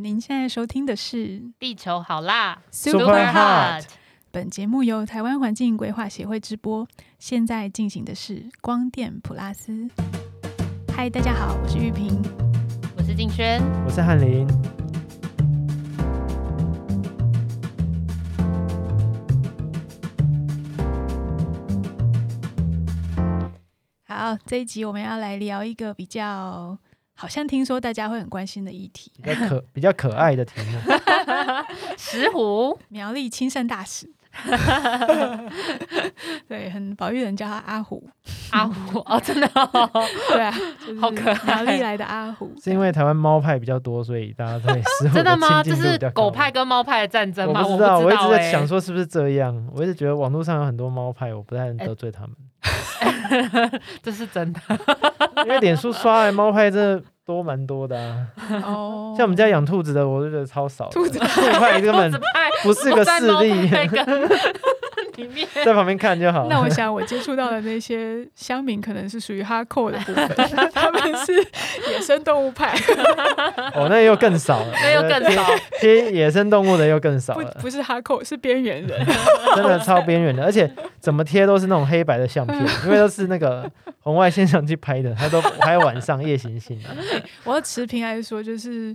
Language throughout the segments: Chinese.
您现在收听的是地球好辣 Super Hot 本节目由台湾环境规划协会直播，现在进行的是光电普拉斯。嗨，大家好，我是玉萍。我是静轩。我是翰林。好，这一集我们要来聊一个比较，好像听说大家会很关心的议题比较可 比较可爱的题目，石虎——苗栗亲善大使。对，很保育人叫他阿虎，阿虎哦，真的、哦，对啊，好可爱苗栗来的阿虎。是因为台湾猫派比较多，所以大家对石虎真的吗？这是亲近度比较高狗派跟猫派的战争吗？我我不知道，我一直在欸想，说是不是这样。我一直觉得网络上有很多猫派，我不太能得罪他们，这是真的。因为脸书刷来猫派真的多蛮多的啊。哦，像我们家养兔子的，我就觉得超少的。兔子兔派根本不是个势力，里面 在旁边看就好。那我想，我接触到的那些乡民可能是属于哈扣的部分，他们是野生动物派，哦，那又更少了，那又更少。贴野生动物的又更少不了，不是哈扣，是边缘人。真的超边缘的，而且怎么贴都是那种黑白的相片，因为都是那个红外线相机拍的，他都拍晚上夜行性的。我要持平来说，就是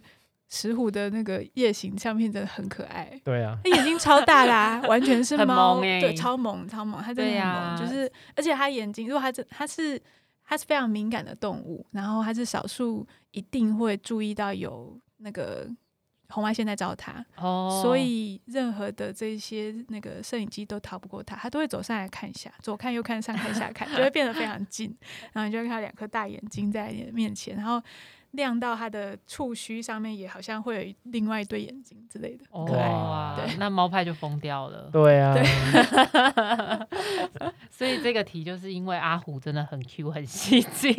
石虎的那个夜行相片真的很可爱。对啊，它眼睛超大啦、完全是猫，欸对，超萌超萌，它真的很萌，就是而且它眼睛，如果它真它是它是非常敏感的动物，然后它是少数一定会注意到有那个红外线在照他，哦，所以任何的这些那个摄影机都逃不过他，他都会走上来看一下，左看右看，上看下看，就会变得非常近，然后你就会看到两颗大眼睛在你的面前，然后亮到它的触须上面也好像会有另外一对眼睛之类的，哦可爱。哇对，那猫派就疯掉了。对啊，所以这个题就是因为阿虎真的很 Q 很吸睛，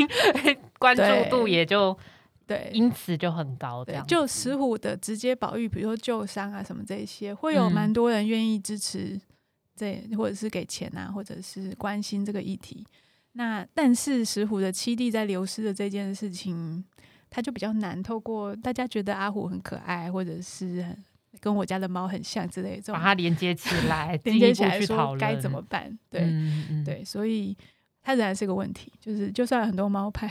关注度也就对，因此就很高。这样，对就石虎的直接保育，比如说救伤啊什么这些，会有嗯蛮多人愿意支持这，或者是给钱啊，或者是关心这个议题。那但是石虎的七弟在流失的这件事情，它就比较难透过大家觉得阿虎很可爱，或者是很跟我家的猫很像之类的这种把它连接起来，连接起来说该怎么办？对、嗯嗯，对，所以。它仍然是个问题，就是就算很多猫派，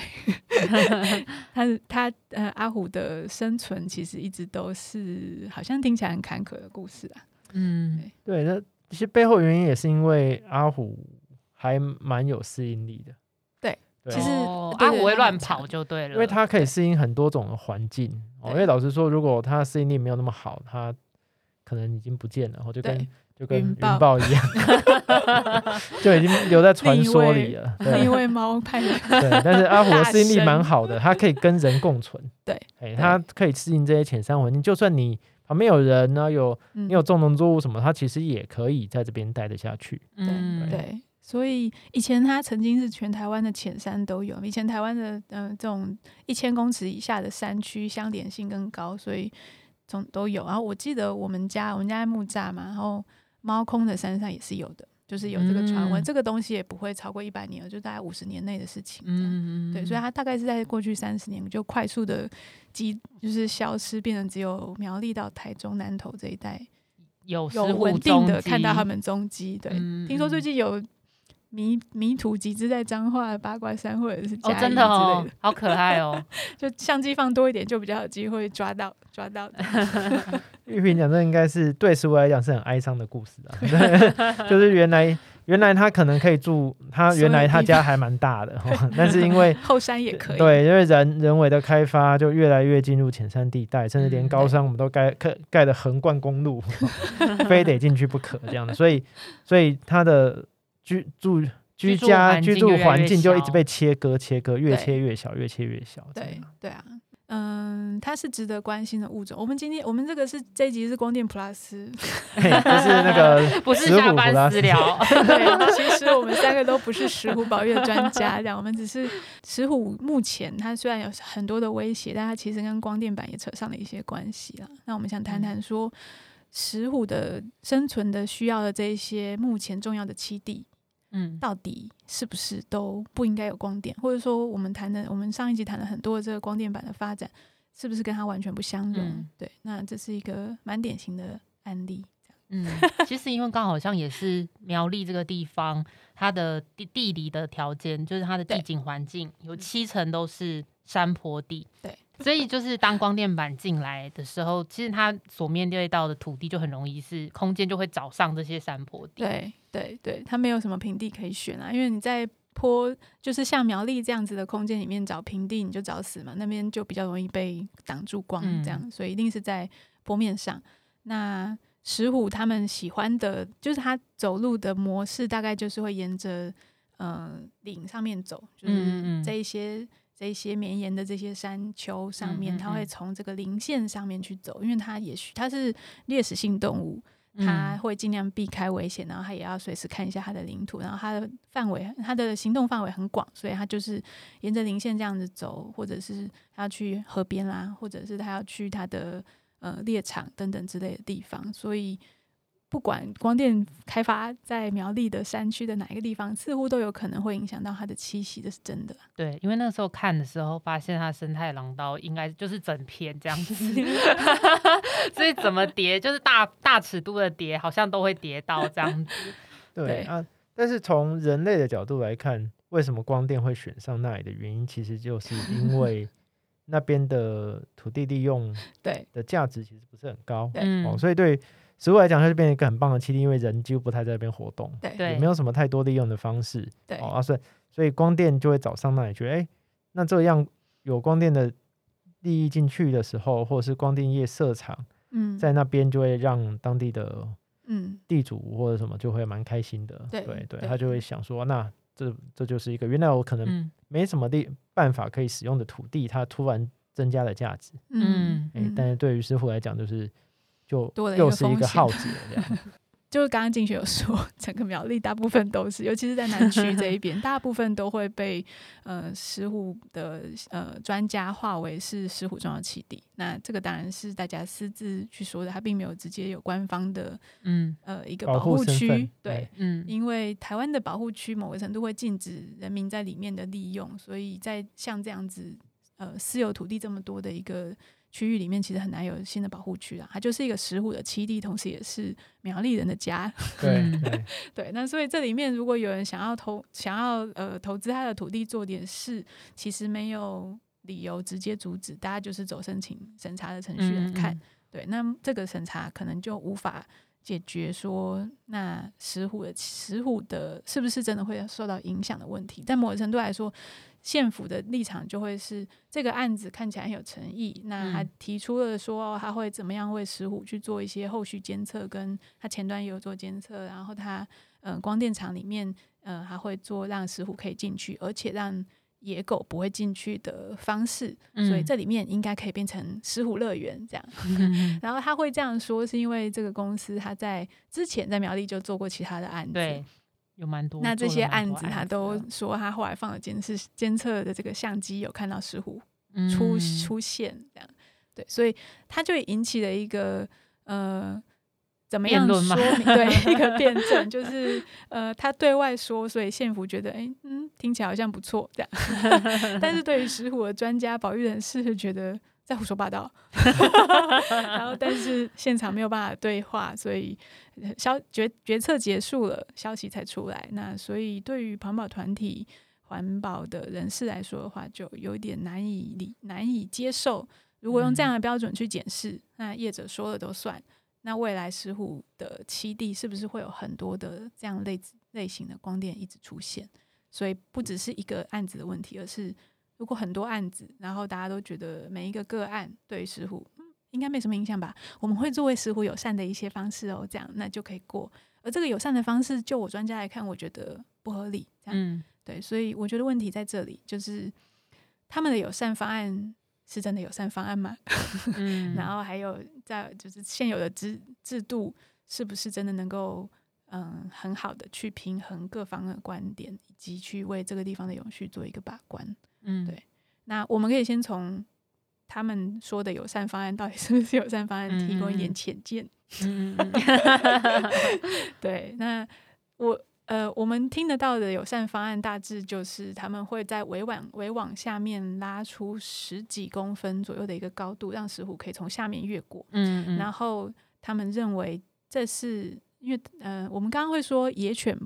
它它呃阿虎的生存其实一直都是好像听起来很坎坷的故事啊。嗯，对，那其实背后原因也是因为阿虎还蛮有适应力的。对对，其实阿虎会乱跑就对了，因为它可以适应很多种的环境哦。因对为老实说，如果它适应力没有那么好，它可能已经不见了，然后就跟对就跟云云豹豹一样，就已经留在传说里了。对因为猫派的 对，但是阿虎适应力蛮好的，它可以跟人共存。对，哎，它可以适应这些浅山环境，就算你旁边有人呢，有嗯你有种农作物什么，它其实也可以在这边待得下去。嗯，对，所以以前它曾经是全台湾的浅山都有，以前台湾的嗯、呃这种一千公尺以下的山区相连性更高，所以总都有。然后我记得我们家我们家在木栅嘛，然后猫空的山上也是有的，就是有这个传闻，嗯这个东西也不会超过一百年了，就大概五十年内的事情。嗯。嗯嗯，对，所以它大概是在过去三十年就快速的积，就是消失，变成只有苗栗到台中南投这一带有有稳定的看到他们踪迹。对，嗯听说最嗯近有迷迷途集资在彰化、八卦山或者是嘉哦，真的哦，，好可爱哦，就相机放多一点，就比较有机会抓到 抓到的。玉萍讲，这应该是对石虎来讲是很哀伤的故事啊。就是原来原来他可能可以住，他原来他家还蛮大的，哦但是因为后山也可以。对，因为人人为的开发，就越来越进入浅山地带，甚至连嗯高山我们都盖盖盖的横贯公路，非得进去不可这样的，所以所以他的居住居家居住环境就一直被切割切割，越切越小，越切越小。对对啊，嗯，它是值得关心的物种。我们今天我们这个是这一集是光电 Plus，嘿就是那个 不是石下班虎普拉斯私聊，对，其实我们三个都不是石虎保育的专家，这样我们只是石虎目前它虽然有很多的威胁，但它其实跟光电板也扯上了一些关系啦。那我们想谈谈说。石虎的生存的需要的这一些目前重要的栖地，嗯到底是不是都不应该有光电？或者说，我们谈的，我们上一集谈了很多的这个光电板的发展，是不是跟它完全不相容？嗯对，那这是一个蛮典型的案例。嗯，其实因为刚好像也是苗栗这个地方，它的地地理的条件，就是它的地景环境有七成都是山坡地，对，所以就是当光电板进来的时候，其实它所面对到的土地就很容易是空间就会找上这些山坡地，，对对对，它没有什么平地可以选啊，因为你在坡，就是像苗栗这样子的空间里面找平地，你就找死嘛，那边就比较容易被挡住光，这样，所以一定是在坡面上。那石虎他们喜欢的，就是他走路的模式，大概就是会沿着嗯岭上面走，就是这一些。这一些绵延的这些山丘上面，它会嗯从这个零线上面去走，因为它也许它是猎食性动物，它嗯。会尽量避开危险，然后他也要随时看一下他的领土，然后他的范围，他的行动范围很广，所以他就是沿着零线这样子走，或者是他要去河边啦，或者是他要去他的呃猎场等等之类的地方，所以不管光电开发在苗栗的山区的哪一个地方，似乎都有可能会影响到它的栖息，这是真的。对，因为那时候看的时候，发现它生态廊道应该就是整片这样子，所以怎么叠，就是大大尺度的叠，好像都会叠到这样子。对对。啊，但是从人类的角度来看，为什么光电会选上那里的原因，其实就是因为 那边的土地利用对。的价值其实不是很高嗯哦，所以对食物来讲，它就变成一个很棒的栖地，因为人几乎不太在那边活动，对对也没有什么太多利用的方式对哦，啊，所以所以光电就会找上那里去，哎，那这样有光电的利益进去的时候，或者是光电业设厂嗯，在那边，就会让当地的嗯。地主或者什么就会蛮开心的，对对对他就会想说，那这这就是一个原来我可能嗯。没什么地办法可以使用的土地，它突然增加了价值，嗯嗯哎、但是对于师傅来讲，就是就多了一个又是一个风险。浩劫这样，就是刚刚静雪有说，整个苗栗大部分都是，尤其是在南区这一边，大部分都会被呃石虎的呃专家划为是石虎重要栖地。那这个当然是大家私自去说的，它并没有直接有官方的嗯呃一个保保护区对，嗯。因为台湾的保护区某个程度会禁止人民在里面的利用，所以在像这样子呃私有土地这么多的一个区域里面，其实很难有新的保护区啦。它就是一个石虎的栖地，同时也是苗栗人的家。对嗯 对，那所以这里面如果有人想要投想要呃投资他的土地做点事，其实没有理由直接阻止，大家就是走申请审查的程序来看。嗯嗯对，那这个审查可能就无法解决说那石虎的石虎的是不是真的会受到影响的问题。在某种程度来说，县府的立场就会是这个案子看起来很有诚意，那他嗯。提出了说他会怎么样为石虎去做一些后续监测，跟他前端也有做监测，然后他呃光电厂里面嗯还会做让石虎可以进去，而且让野狗不会进去的方式，所以嗯。这里面应该可以变成石虎乐园这样。嗯然后他会这样说，是因为这个公司他在之前在苗栗就做过其他的案子，对，有蛮多。那这些案子他都的说他后来放了监视监测的这个相机有看到石虎出、嗯出现这样，对，所以他就引起了一个呃。怎么样说明？对，一个辩 证，就是呃，他对外说，所以县府觉得，哎、嗯，听起来好像不错，这样。但是对于石虎的专家、保育人士，觉得在胡说八道。然后，但是现场没有办法对话，所以呃消决决策结束了，消息才出来。那所以对于环保团体、环保的人士来说的话，就有一点难以理难以接受。如果用这样的标准去检视，那业者说了都算。那未来石虎的七地是不是会有很多的这样类类型的光电一直出现？所以不只是一个案子的问题，而是如果很多案子，然后大家都觉得每一个个案对于石虎、嗯、应该没什么影响吧？我们会作为食虎友善的一些方式哦，这样那就可以过。而这个友善的方式，就我专家来看，我觉得不合理。这样、嗯对，所以我觉得问题在这里，就是他们的友善方案是真的友善方案吗？嗯，然后还有在就是现有的制制度是不是真的能够嗯很好的去平衡各方的观点，以及去为这个地方的永续做一个把关？嗯对那我们可以先从他们说的友善方案到底是不是友善方案提供一点浅见。嗯 对，那我呃，我们听得到的友善方案大致就是他们会在围网围网下面拉出十几公分左右的一个高度，让石虎可以从下面越过。嗯嗯，然后他们认为这是因为呃，我们刚刚会说野犬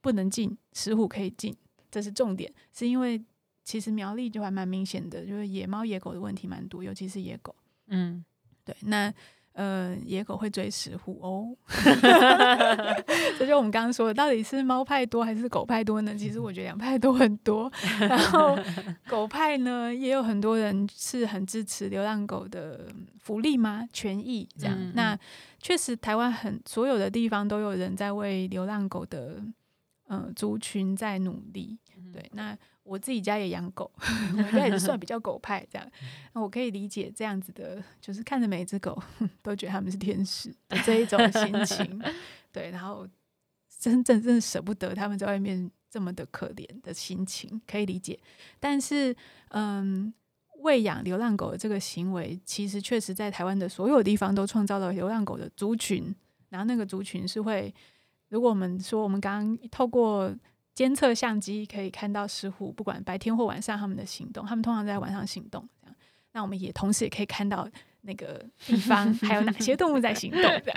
不能进，石虎可以进，这是重点，是因为其实苗栗就还蛮明显的，就是野猫野狗的问题蛮多，尤其是野狗。嗯，对，那呃，野狗会追食虎哦，这就我们刚刚说的，到底是猫派多还是狗派多呢？其实我觉得两派都很多。然后 狗派呢，也有很多人是很支持流浪狗的福利吗？权益这样。嗯嗯那确实，台湾很所有的地方都有人在为流浪狗的呃族群在努力。对，那我自己家也养狗，我应该也是算比较狗派这样。那我可以理解这样子的，就是看着每一只狗 都觉得它们是天使的这一种心情。对，然后真正真的舍不得它们在外面这么的可怜的心情，可以理解。但是，嗯。喂养流浪狗的这个行为，其实确实在台湾的所有地方都创造了流浪狗的族群，然后那个族群是会，如果我们说我们刚刚透过监测相机可以看到石虎，不管白天或晚上他们的行动，他们通常在晚上行动，这样，那我们也同时也可以看到那个地方还有哪些动物在行动的。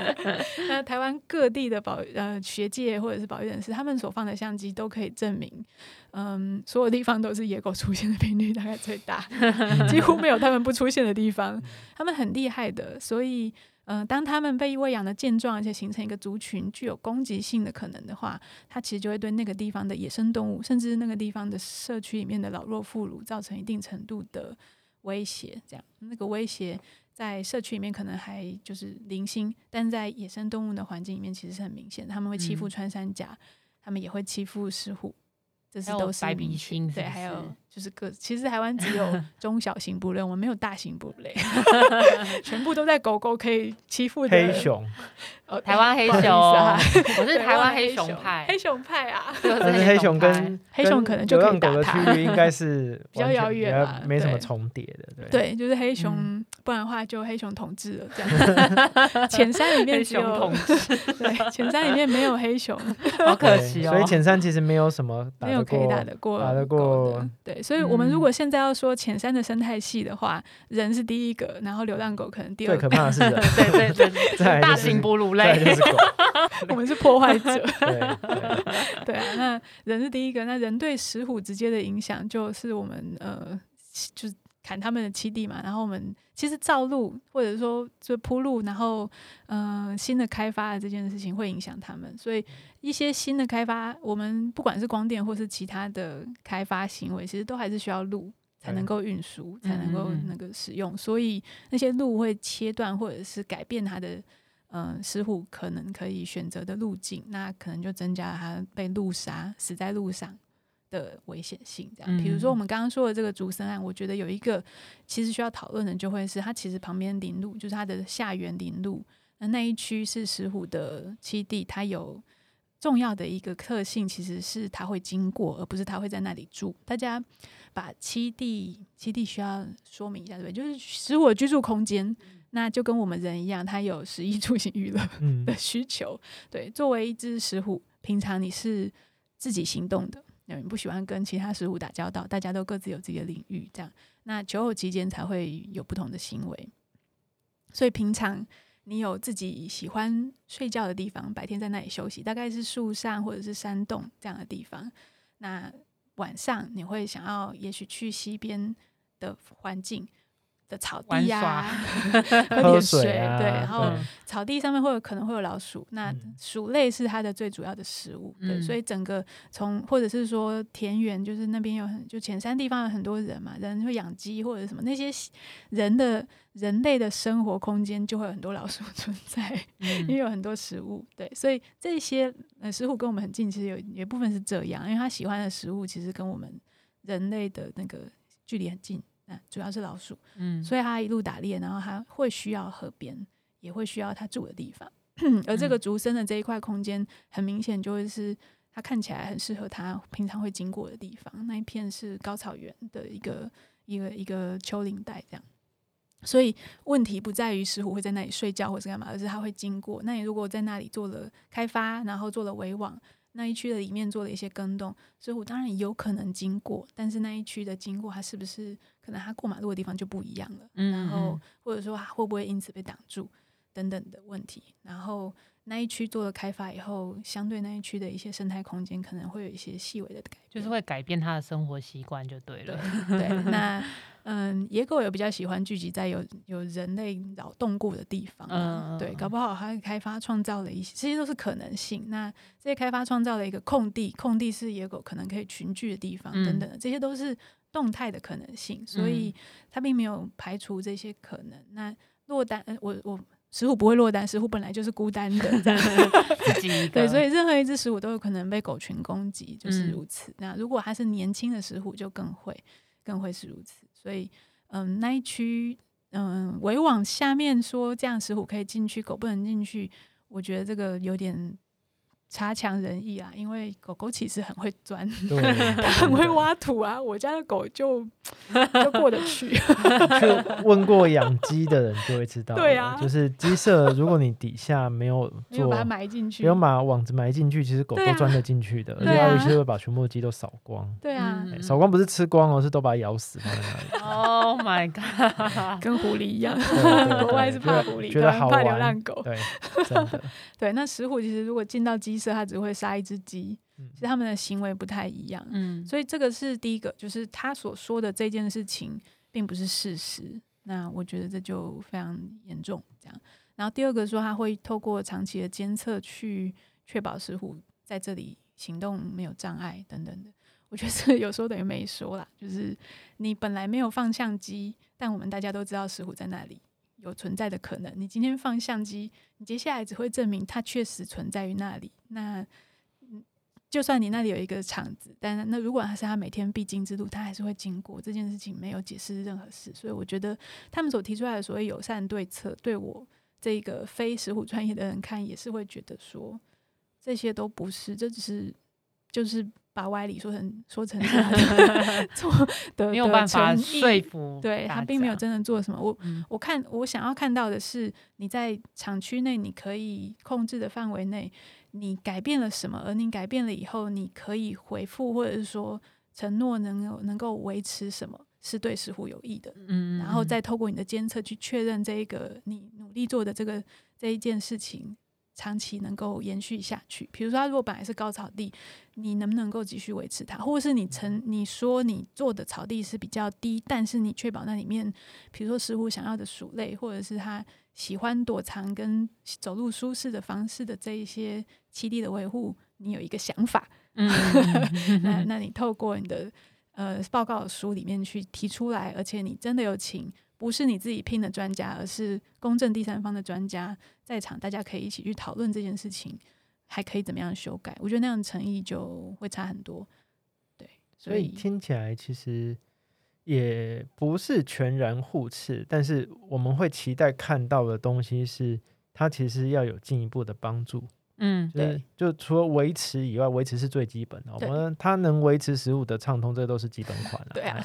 那台湾各地的保呃学界或者是保育人士，他们所放的相机都可以证明，嗯，所有地方都是野狗出现的频率大概最大，几乎没有他们不出现的地方。他们很厉害的，所以。嗯、呃，当他们被喂养的健壮，而且形成一个族群具有攻击性的可能的话，它其实就会对那个地方的野生动物，甚至那个地方的社区里面的老弱妇孺造成一定程度的威胁。这样，那个威胁在社区里面可能还就是零星，但在野生动物的环境里面其实是很明显的。他们会欺负嗯穿山甲，他们也会欺负石虎，这是都是白鼻青对，还有是就是各，其实台湾只有 中小型哺乳类，我们没有大型哺乳类 全部都在狗狗可以欺负的黑熊，哦台湾黑熊，啊我是台湾黑黑熊派，黑熊派啊，这个但是黑熊跟黑熊可能就可以流浪狗的打它区域应该是比较遥远没什么重叠的，对。对，就是黑熊，嗯不然的话就黑熊统治了这样。浅山里面黑只有熊统治，对，浅山里面没有黑熊，好可惜哦。所以浅山其实没有什么没有可以打，得过打得过。对，所以我们如嗯。果现在要说浅山的生态系的话，人是第一个，然后流浪狗可能第二个，可怕的是人，对对对 大型哺乳类我们是破坏者。对对。对啊，那人是第一个，那人对石虎直接的影响就是我们呃，就是砍他们的栖地嘛，然后我们其实造路或者说就铺路，然后呃新的开发的这件事情会影响他们，所以一些新的开发，我们不管是光电或是其他的开发行为，其实都还是需要路。才能够运输，才能够嗯嗯嗯那个使用，所以那些路会切断或者是改变它的嗯，石虎可能可以选择的路径，那可能就增加了它被路杀、死在路上的危险性。这样，比如说我们刚刚说的这个竹森案，我觉得有一个其实需要讨论的，就会是它其实旁边林路，就是它的下缘林路，那那一区是石虎的栖地，它有。重要的一个特性其实是它会经过，而不是它会在那里住。大家把栖地栖地需要说明一下，对不对？就是石虎的居住空间，那就跟我们人一样，它有食衣住行娱乐嗯的需求。对，作为一只石虎，平常你是自己行动的，你不喜欢跟其他食物打交道，大家都各自有自己的领域，这样，那求偶期间才会有不同的行为。所以平常你有自己喜欢睡觉的地方，白天在那里休息，大概是树上或者是山洞这样的地方。那晚上你会想要，也许去溪边的环境的草地呀、喝 喝点水啊，对，然后草地上面会有可能会有老鼠，那嗯。鼠类是它的最主要的食物，对，嗯。所以整个从或者是说田园，就是那边有很就浅山地方有很多人嘛，人会养鸡或者什么那些人的人类的生活空间就会有很多老鼠 存在，因为嗯。有很多食物，对，所以这些呃食物跟我们很近，其实有有一部分是这样，因为它喜欢的食物其实跟我们人类的那个距离很近，那主要是老鼠。嗯，所以它一路打猎，然后它会需要河边，也会需要它住的地方。而这个竹森的这一块空间，很明显就会是它看起来很适合它平常会经过的地方。那一片是高草原的一个一个一个丘陵带，这样。所以问题不在于石虎会在那里睡觉或是干嘛，而是它会经过。那你如果在那里做了开发，然后做了围网，那一区的里面做了一些更动，石虎当然有可能经过，但是那一区的经过，它是不是可能它过马路的地方就不一样了？嗯然后或者说它会不会因此被挡住等等的问题。然后那一区做了开发以后，相对那一区的一些生态空间可能会有一些细微的改变，就是会改变他的生活习惯就对了。对，那嗯，野狗也比较喜欢聚集在有有人类扰动过的地方啊，对，搞不好它开发创造了一些，这些都是可能性。那这些开发创造了一个空地，空地是野狗可能可以群聚的地方，等等的，这些都是动态的可能性，所以它并没有排除这些可能。那落单，呃我我石虎不会落单，石虎本来就是孤单的，这样 自己一个，对，所以任何一只石虎都有可能被狗群攻击，就是嗯如此。那如果它是年轻的石虎，就更会更会是如此。所以，嗯，那一区，嗯，围网下面说这样石虎可以进去，狗不能进去，我觉得这个有点差强人意啊。因为狗狗其实很会钻，对，很会挖土啊。我家的狗就就过得去，去问过养鸡的人就会知道，对啊就是鸡舍，如果你底下没有做没有把它埋进去没有把网子埋进去，其实狗都钻得进去的，而且它有些会把全部的鸡都扫光。对啊，扫光不是吃光哦，是都把它咬死放在那里。Oh my god！跟狐狸一样，国外是对觉得怕狐狸，觉得好怕流玩浪狗。对，真的。对，那石虎其实如果进到鸡舍，它只会杀一只鸡，嗯其实他们的行为不太一样。嗯，所以这个是第一个，就是他所说的这件事情并不是事实。那我觉得这就非常严重，这样。然后第二个说他会透过长期的监测去确保石虎在这里行动没有障碍等等的。我觉得这有时候等于没说啦，就是你本来没有放相机，但我们大家都知道石虎在那里有存在的可能。你今天放相机，你接下来只会证明它确实存在于那里。那就算你那里有一个场子，但那如果它是他每天必经之路，他还是会经过这件事情，没有解释任何事。所以我觉得他们所提出来的所谓友善对策，对我这个非石虎专业的人看，也是会觉得说这些都不是，这只是就是把歪理说成说成 是他的做的没有办法说服，对他并没有。真的做什么。我嗯我看我想要看到的是，你在厂区内你可以控制的范围内，你改变了什么，而你改变了以后，你可以回复或者是说承诺能有能够维持什么是对石虎有益的，嗯，然后再透过你的监测去确认这一个你努力做的这个这一件事情。长期能够延续下去，比如说，它如果本来是高草地，你能不能够继续维持它，或者是你曾你说你做的草地是比较低，但是你确保那里面，比如说石虎想要的鼠类，或者是它喜欢躲藏跟走路舒适的方式的这一些栖地的维护，你有一个想法，嗯，那 那你透过你的呃报告书里面去提出来，而且你真的有请不是你自己聘的专家，而是公正第三方的专家在场，大家可以一起去讨论这件事情，还可以怎么样修改？我觉得那样的诚意就会差很多。对，所以听起来其实也不是全然互斥，但是我们会期待看到的东西是，它其实要有进一步的帮助。嗯，就是对就除了维持以外，维持是最基本的。我们它能维持食物的畅通，这都是基本款了、对啊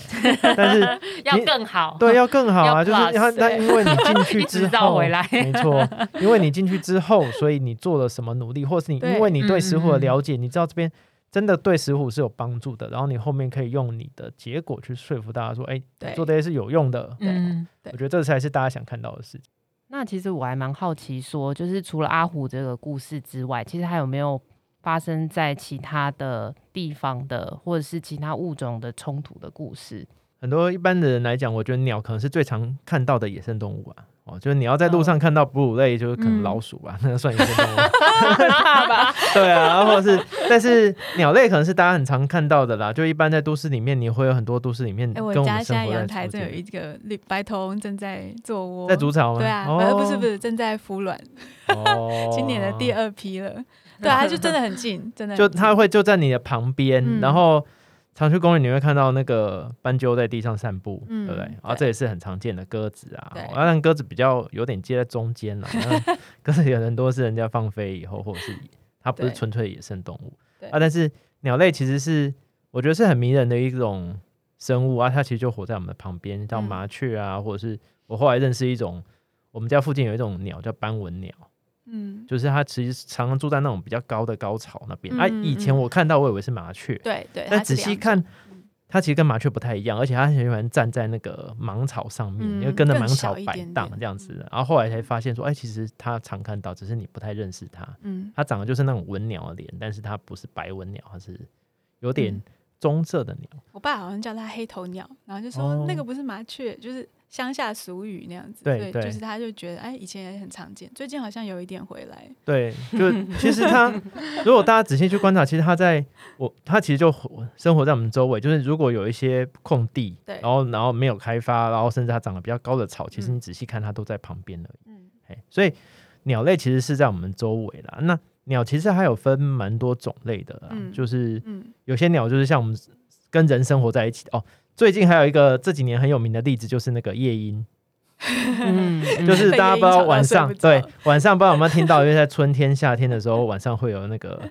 哎 但是 要更好，对要更好啊，就是它它因为你进去之后，回来没错，因为你进去之后，所以你做了什么努力，或是你因为你对嗯石虎的嗯嗯了解，你知道这边真的对食虎是有帮助的，然后你后面可以用你的结果去说服大家说，哎，对做这些是有用的。嗯。对我觉得这才是大家想看到的事情。那其实我还蛮好奇说就是除了阿虎这个故事之外，其实还有没有发生在其他的地方的，或者是其他物种的冲突的故事？很多一般的人来讲，我觉得鸟可能是最常看到的野生动物啊。哦，就是你要在路上看到哺乳类，就是可能嗯老鼠吧，那个算野生动物。怕吧？对啊，或者是，但是鸟类可能是大家很常看到的啦。就一般在都市里面，你会有很多都市里面哎、跟我们生活在现在阳台正有一个绿白头翁正在做窝，在筑巢吗？对啊，不是不是正在孵卵，哦今年的第二批了。对啊，它就真的很近，真的就它会就在你的旁边，嗯然后常去公园你会看到那个斑鸠在地上散步，嗯对不对？对。然后这也是很常见的鸽子啊，当然鸽子比较有点接在中间了，那鸽子有很多是人家放飞以后，或者是它不是对纯粹的野生动物。啊，但是鸟类其实是我觉得是很迷人的一种生物啊，它其实就活在我们的旁边，像嗯。麻雀啊，或者是我后来认识一种，我们家附近有一种鸟叫斑纹鸟，嗯，就是它其实常常住在那种比较高的高草那边。啊，嗯以前嗯我看到我以为是麻雀，对对，但仔细看，它其实跟麻雀不太一样，而且它很喜欢站在那个芒草上面，嗯因为跟着更芒草摆荡这样子。然后后来才发现说，哎，其实它常看到，只是你不太认识它。嗯它长得就是那种文鸟的脸，但是它不是白文鸟，它是有点嗯棕色的鸟。我爸好像叫它黑头鸟，然后就说、哦那个不是麻雀，就是乡下俗语那样子。对对所以就是他就觉得，哎，以前也很常见，最近好像有一点回来。对，就其实他，如果大家仔细去观察，其实他在我，他其实就生活在我们周围。就是如果有一些空地，对然后然后没有开发，然后甚至它长得比较高的草，其实嗯你仔细看它都在旁边而已。嗯哎，所以鸟类其实是在我们周围啦。那鸟其实还有分蛮多种类的啦，嗯就是嗯，有些鸟就是像我们跟人生活在一起的哦。最近还有一个这几年很有名的例子，就是那个夜莺，嗯，就是大家不知道晚上对晚上不知道有没有听到，因为在春天、夏天的时候，晚上会有那个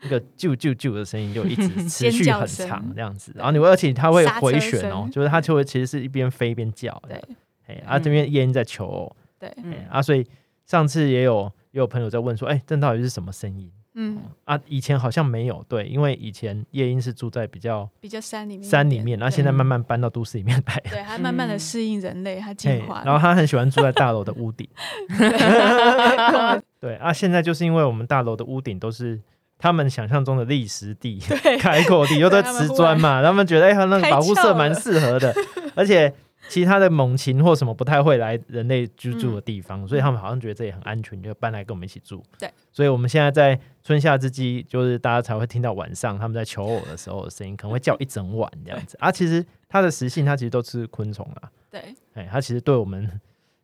那个啾啾啾的声音，就一直持续很长 这样子。然后你会，而且它会回旋哦，就是它就会其实是一边飞一边叫。对。哎，啊这边夜莺在求偶，对，啊，所以上次也有也有朋友在问说，哎，这到底是什么声音？嗯，啊，以前好像没有，对，因为以前夜莺是住在比较比较山里面，山里面，然后现在慢慢搬到都市里面来。对它慢慢的嗯。适应人类，它嘿进化了，然后它很喜欢住在大楼的屋顶。对对啊，现在就是因为我们大楼的屋顶都是他们想象中的砾石地、开阔地，又在瓷砖嘛，他们觉得哎，他那个保护色蛮适合的，而且其他的猛禽或什么不太会来人类居住的地方，所以他们好像觉得这里很安全，就搬来跟我们一起住。对，所以我们现在在春夏之际，就是大家才会听到晚上他们在求偶的时候的声音，可能会叫一整晚这样子。啊，其实它的食性，它其实都吃昆虫啦。对，哎，它其实对我们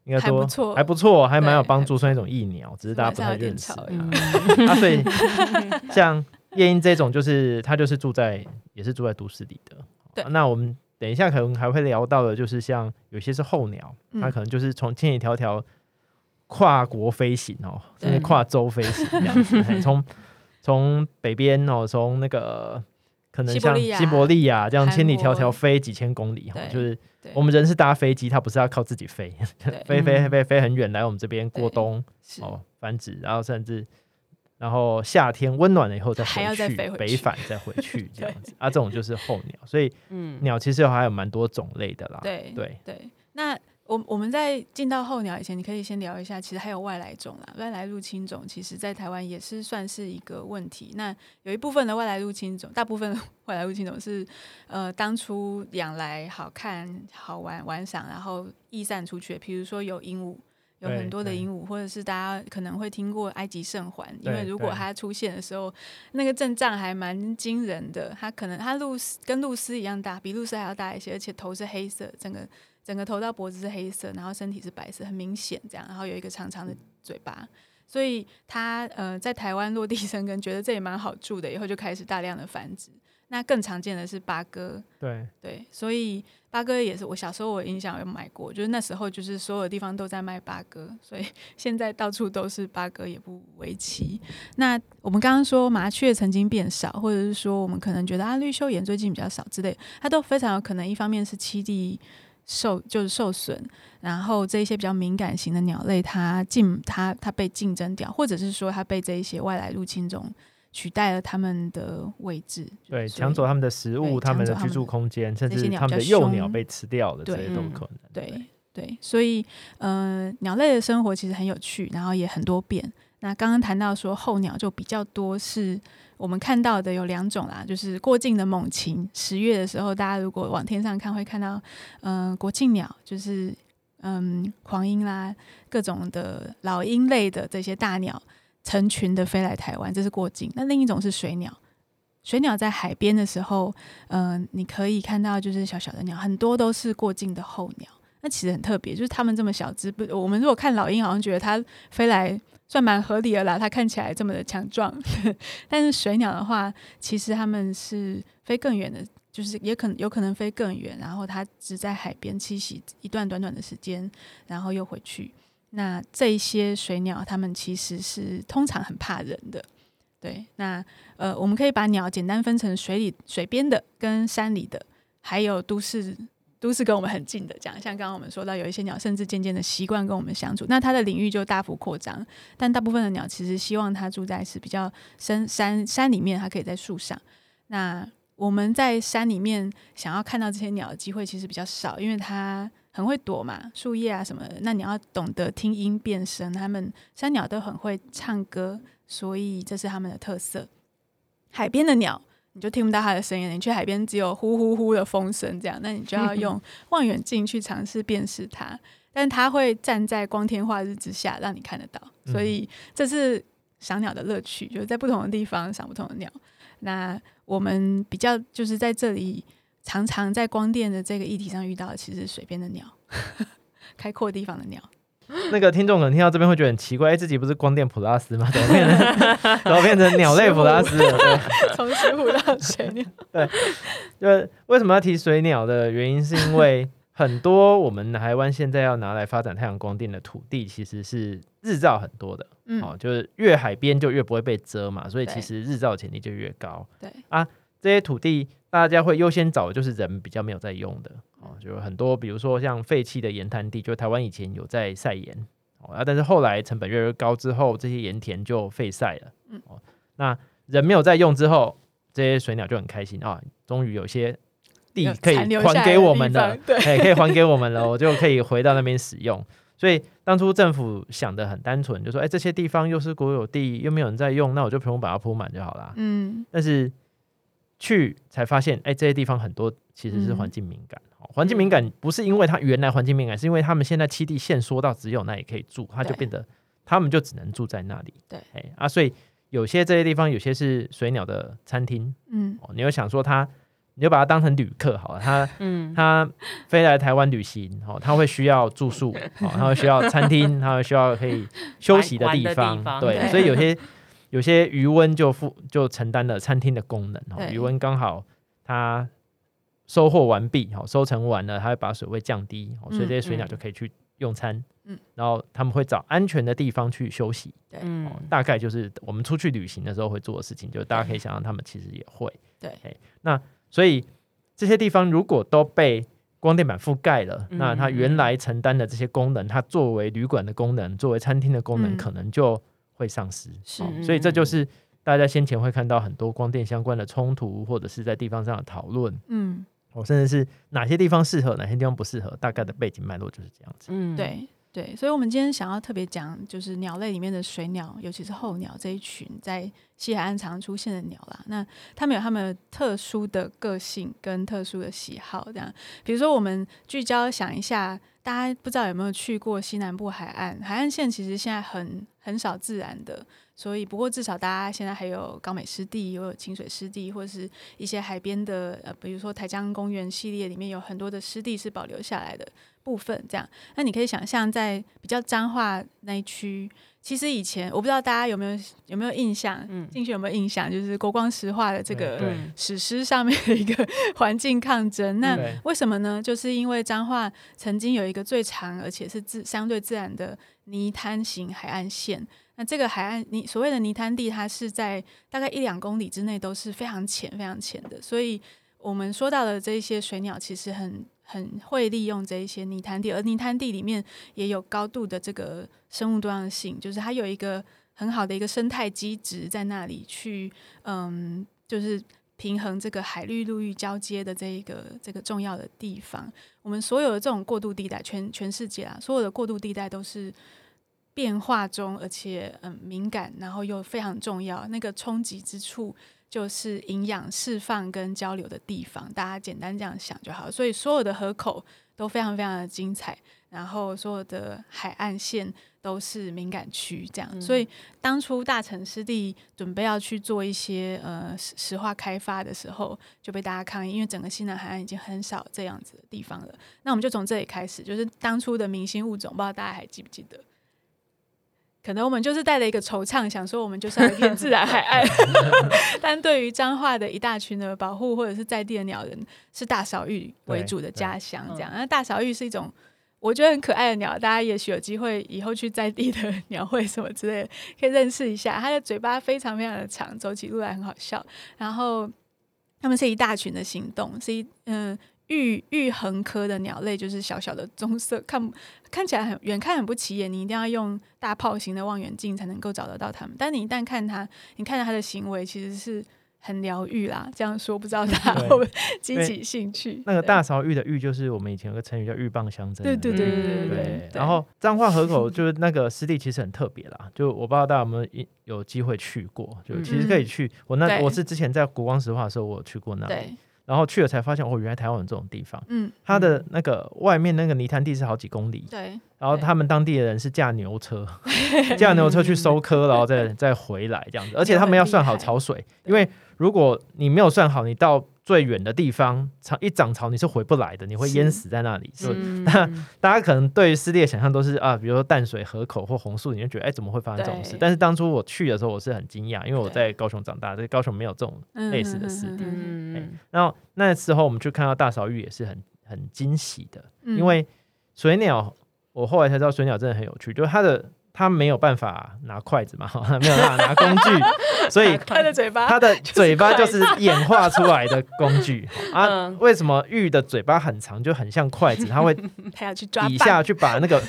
应该说还不错。还不错，还蛮有帮助，算一种益鸟，只是大家不太认识。啊，所以 像夜莺这种，就是它就是住在也是住在都市里的。对。啊那我们等一下可能还会聊到的，就是像有些是候鸟，它嗯。可能就是从千里迢迢跨国飞行哦，甚至跨洲飞行这样子，从 从北边哦，从那个可能像西伯利亚这样千里迢迢飞几千公里哦，就是我们人是搭飞机，它不是要靠自己飞，飞飞嗯。飞飞很远来我们这边过冬哦繁殖，然后甚至然后夏天温暖了以后再还要回去，再飞回去北返再回去 这样子啊，这种就是候鸟，所以嗯鸟其实还有蛮多种类的啦。对对，对，那我我们在进到候鸟以前，你可以先聊一下，其实还有外来种啦，外来入侵种，其实在台湾也是算是一个问题。那有一部分的外来入侵种，大部分的 外来入侵种是呃当初养来好看、好玩、玩赏，然后逸散出去的，比如说有鹦鹉。有很多的鹦鹉，或者是大家可能会听过埃及圣环，因为如果它出现的时候，那个阵仗还蛮惊人的。它可能它露丝跟露丝一样大，比露丝还要大一些，而且头是黑色，整个整个头到脖子是黑色，然后身体是白色，很明显这样，然后有一个长长的嘴巴，所以它呃在台湾落地生根，觉得这也蛮好住的，以后就开始大量的繁殖。那更常见的是八哥，对对，所以八哥也是我小时候我印象有买过，就是那时候就是所有地方都在卖八哥，所以 现在到处都是八哥也不为奇。那我们刚刚说麻雀曾经变少，或者是说我们可能觉得啊绿袖眼最近比较少之类，它都非常有可能一方面是栖地受就是受损，然后这一些比较敏感型的鸟类它竞它它被竞争掉，或者是说它被这一些外来入侵种取代了他们的位置，对，抢走他们的食物、对他们的居住空间，甚至他们的幼鸟被吃掉了，这些都有嗯可能。对对，所以呃，鸟类的生活其实很有趣，然后也很多变。那刚刚谈到说候鸟就比较多，是我们看到的有两种啦，就是过境的猛禽。十月的时候，大家如果往天上看，会看到嗯、呃国庆鸟，就是嗯黄莺啦，各种的老鹰类的这些大鸟，成群的飞来台湾，这是过境。那另一种是水鸟。水鸟在海边的时候，嗯、你可以看到就是小小的鸟，很多都是过境的候鸟。那其实很特别，就是它们这么小只，不，我们如果看老鹰，好像觉得它飞来算蛮合理的啦，它看起来这么的强壮。但是水鸟的话，其实它们是飞更远的，就是也可能有可能飞更远，然后它只在海边栖息一段短短的时间，然后又回去。那这些水鸟，它们其实是通常很怕人的。对，那呃，我们可以把鸟简单分成水里、水边的跟山里的，还有都市都是跟我们很近的，这样像刚刚我们说到，有一些鸟甚至渐渐的习惯跟我们相处，那它的领域就大幅扩张。但大部分的鸟其实希望它住在是比较深山山里面，它可以在树上。那我们在山里面想要看到这些鸟的机会其实比较少，因为它很会躲嘛，树叶啊什么的。那你要懂得听音辨声，他们山鸟都很会唱歌，所以这是他们的特色。海边的鸟。你就听不到它的声音，你去海边只有呼呼呼的风声，这样，那你就要用望远镜去尝试辨识它，但它会站在光天化日之下让你看得到，所以这是赏鸟的乐趣，就是在不同的地方赏不同的鸟。那我们比较就是在这里常常在光电的这个议题上遇到的，其实是水边的鸟，开阔地方的鸟。那个听众可能听到这边会觉得很奇怪，哎，自己不是光电普拉斯吗？怎么变成怎么变成鸟类普拉斯了？对，从石虎到水鸟。对，就是为什么要提水鸟的原因，是因为很多我们台湾现在要拿来发展太阳光电的土地，其实是日照很多的。嗯，哦，就是越海边就越不会被遮嘛，所以其实日照潜力就越高。对啊，这些土地大家会优先找的就是人比较没有在用的。哦，就很多，比如说像废弃的盐滩地，就台湾以前有在晒盐，哦啊，但是后来成本越来越高之后，这些盐田就废晒了，嗯哦，那人没有在用之后，这些水鸟就很开心啊，终于有些地可以还给我们了，对，可以还给我们了，我就可以回到那边使用。所以当初政府想的很单纯，就说，哎，这些地方又是国有地，又没有人在用，那我就不用把它铺满就好了，嗯，但是去才发现，哎，这些地方很多其实是环境敏感。环境敏感不是因为它原来环境敏感，是因为他们现在七地限缩到只有那里可以住，它就变得他们就只能住在那里。对，哎啊，所以有些这些地方有些是水鸟的餐厅，嗯，你会想说它，你就把它当成旅客好了，它，嗯，它飞来台湾旅行，哦，它会需要住宿，哦，它会需要餐厅，它会需要可以休息的地方，对，所以有些有些余温就负就承担了餐厅的功能，哦，余温刚好它。收获完毕，好，收成完了，它会把水位降低，所以这些水鸟就可以去用餐。嗯，然后他们会找安全的地方去休息。对，大概就是我们出去旅行的时候会做的事情，就大家可以想象，他们其实也会。对，那所以这些地方如果都被光电板覆盖了，那它原来承担的这些功能，它作为旅馆的功能，作为餐厅的功能，可能就会丧失。是，所以这就是大家先前会看到很多光电相关的冲突，或者是在地方上的讨论。嗯。哦，甚至是哪些地方适合，哪些地方不适合，大概的背景脉络就是这样子。嗯，对对，所以，我们今天想要特别讲，就是鸟类里面的水鸟，尤其是候鸟这一群，在西海岸常出现的鸟啦。那它们有它们特殊的个性跟特殊的喜好，这样。比如说，我们聚焦想一下，大家不知道有没有去过西南部海岸？海岸线其实现在很很少自然的。所以，不过至少大家现在还有高美湿地，有清水湿地，或者是一些海边的，呃，比如说台江公园系列里面有很多的湿地是保留下来的部分。这样，那你可以想象，在比较脏化那一区，其实以前我不知道大家有没有有没有印象，嗯，进去有没有印象，就是国光石化的这个史诗上面的一个 环境抗争。那为什么呢？就是因为彰化曾经有一个最长而且是自相对自然的泥滩型海岸线。那这个海岸，泥所谓的泥滩地，它是在大概一两公里之内都是非常浅、非常浅的。所以，我们说到的这些水鸟，其实很很会利用这一些泥滩地，而泥滩地里面也有高度的这个生物多样性，就是它有一个很好的一个生态机制在那里去，嗯，就是平衡这个海绿陆域交接的这一个这个重要的地方。我们所有的这种过渡地带，全全世界啊，所有的过渡地带都是。变化中，而且嗯敏感，然后又非常重要。那个冲击之处就是营养释放跟交流的地方。大家简单这样想就好。所以所有的河口都非常非常的精彩，然后所有的海岸线都是敏感区。这样，所以当初大城湿地准备要去做一些呃石石化开发的时候，就被大家抗议，因为整个西南海岸已经很少这样子的地方了。那我们就从这里开始，就是当初的明星物种，不知道大家还记不记得？可能我们就是带了一个惆怅，想说我们就是一片自然海岸，但对于彰化的一大群的保护或者是在地的鸟人，是大小玉为主的家乡。这样，那大小玉是一种我觉得很可爱的鸟，大家也许有机会以后去在地的 鸟会什么之类的，可以认识一下。它的嘴巴非常非常的长，走起路来很好笑。然后他们是一大群的行动，是一嗯。玉玉横科的鸟类就是小小的棕色，看看起来很远看很不起眼，你一定要用大炮型的望远镜才能够找得到它们。但你一旦看它，你看到它的行为其实是。很疗愈啦，这样说不知道大家会不会激起兴趣。那个大勺玉的玉，就是我们以前有个成语叫鹬蚌相争。对对对对对。然后彰化河口 就是那个湿地，其实很特别啦。就我不知道大家有没有有机会去过，就其实可以去。我那我是之前在国光石化的时候，我有去过那里。然后去了才发现，哦，原来台湾有这种地方。嗯，它的那个外面那个泥潭地是好几公里。对。然后他们当地的人是驾牛车，驾牛车去收科，然后再再回来这样子。而且他们要算好潮水，因为如果你没有算好，你到。最远的地方，潮一涨潮你是回不来的，你会淹死在那里。就那大家可能对于湿地的想象都是啊，比如说淡水河口或红树，你就觉得哎，怎么会发生这种事？但是当初我去的时候，我是很惊讶，因为我在高雄长大，在高雄没有这种类似的湿地。然后那时候我们去看到大勺玉也是很很惊喜的，因为水鸟，我后来才知道水鸟真的很有趣，就是它的。它没有办法拿筷子嘛，没有办法拿工具，所以他的嘴巴，他的嘴巴就是演化出来的工具 啊。为什么玉的嘴巴很长，就很像筷子？它会它要去抓底下去把那个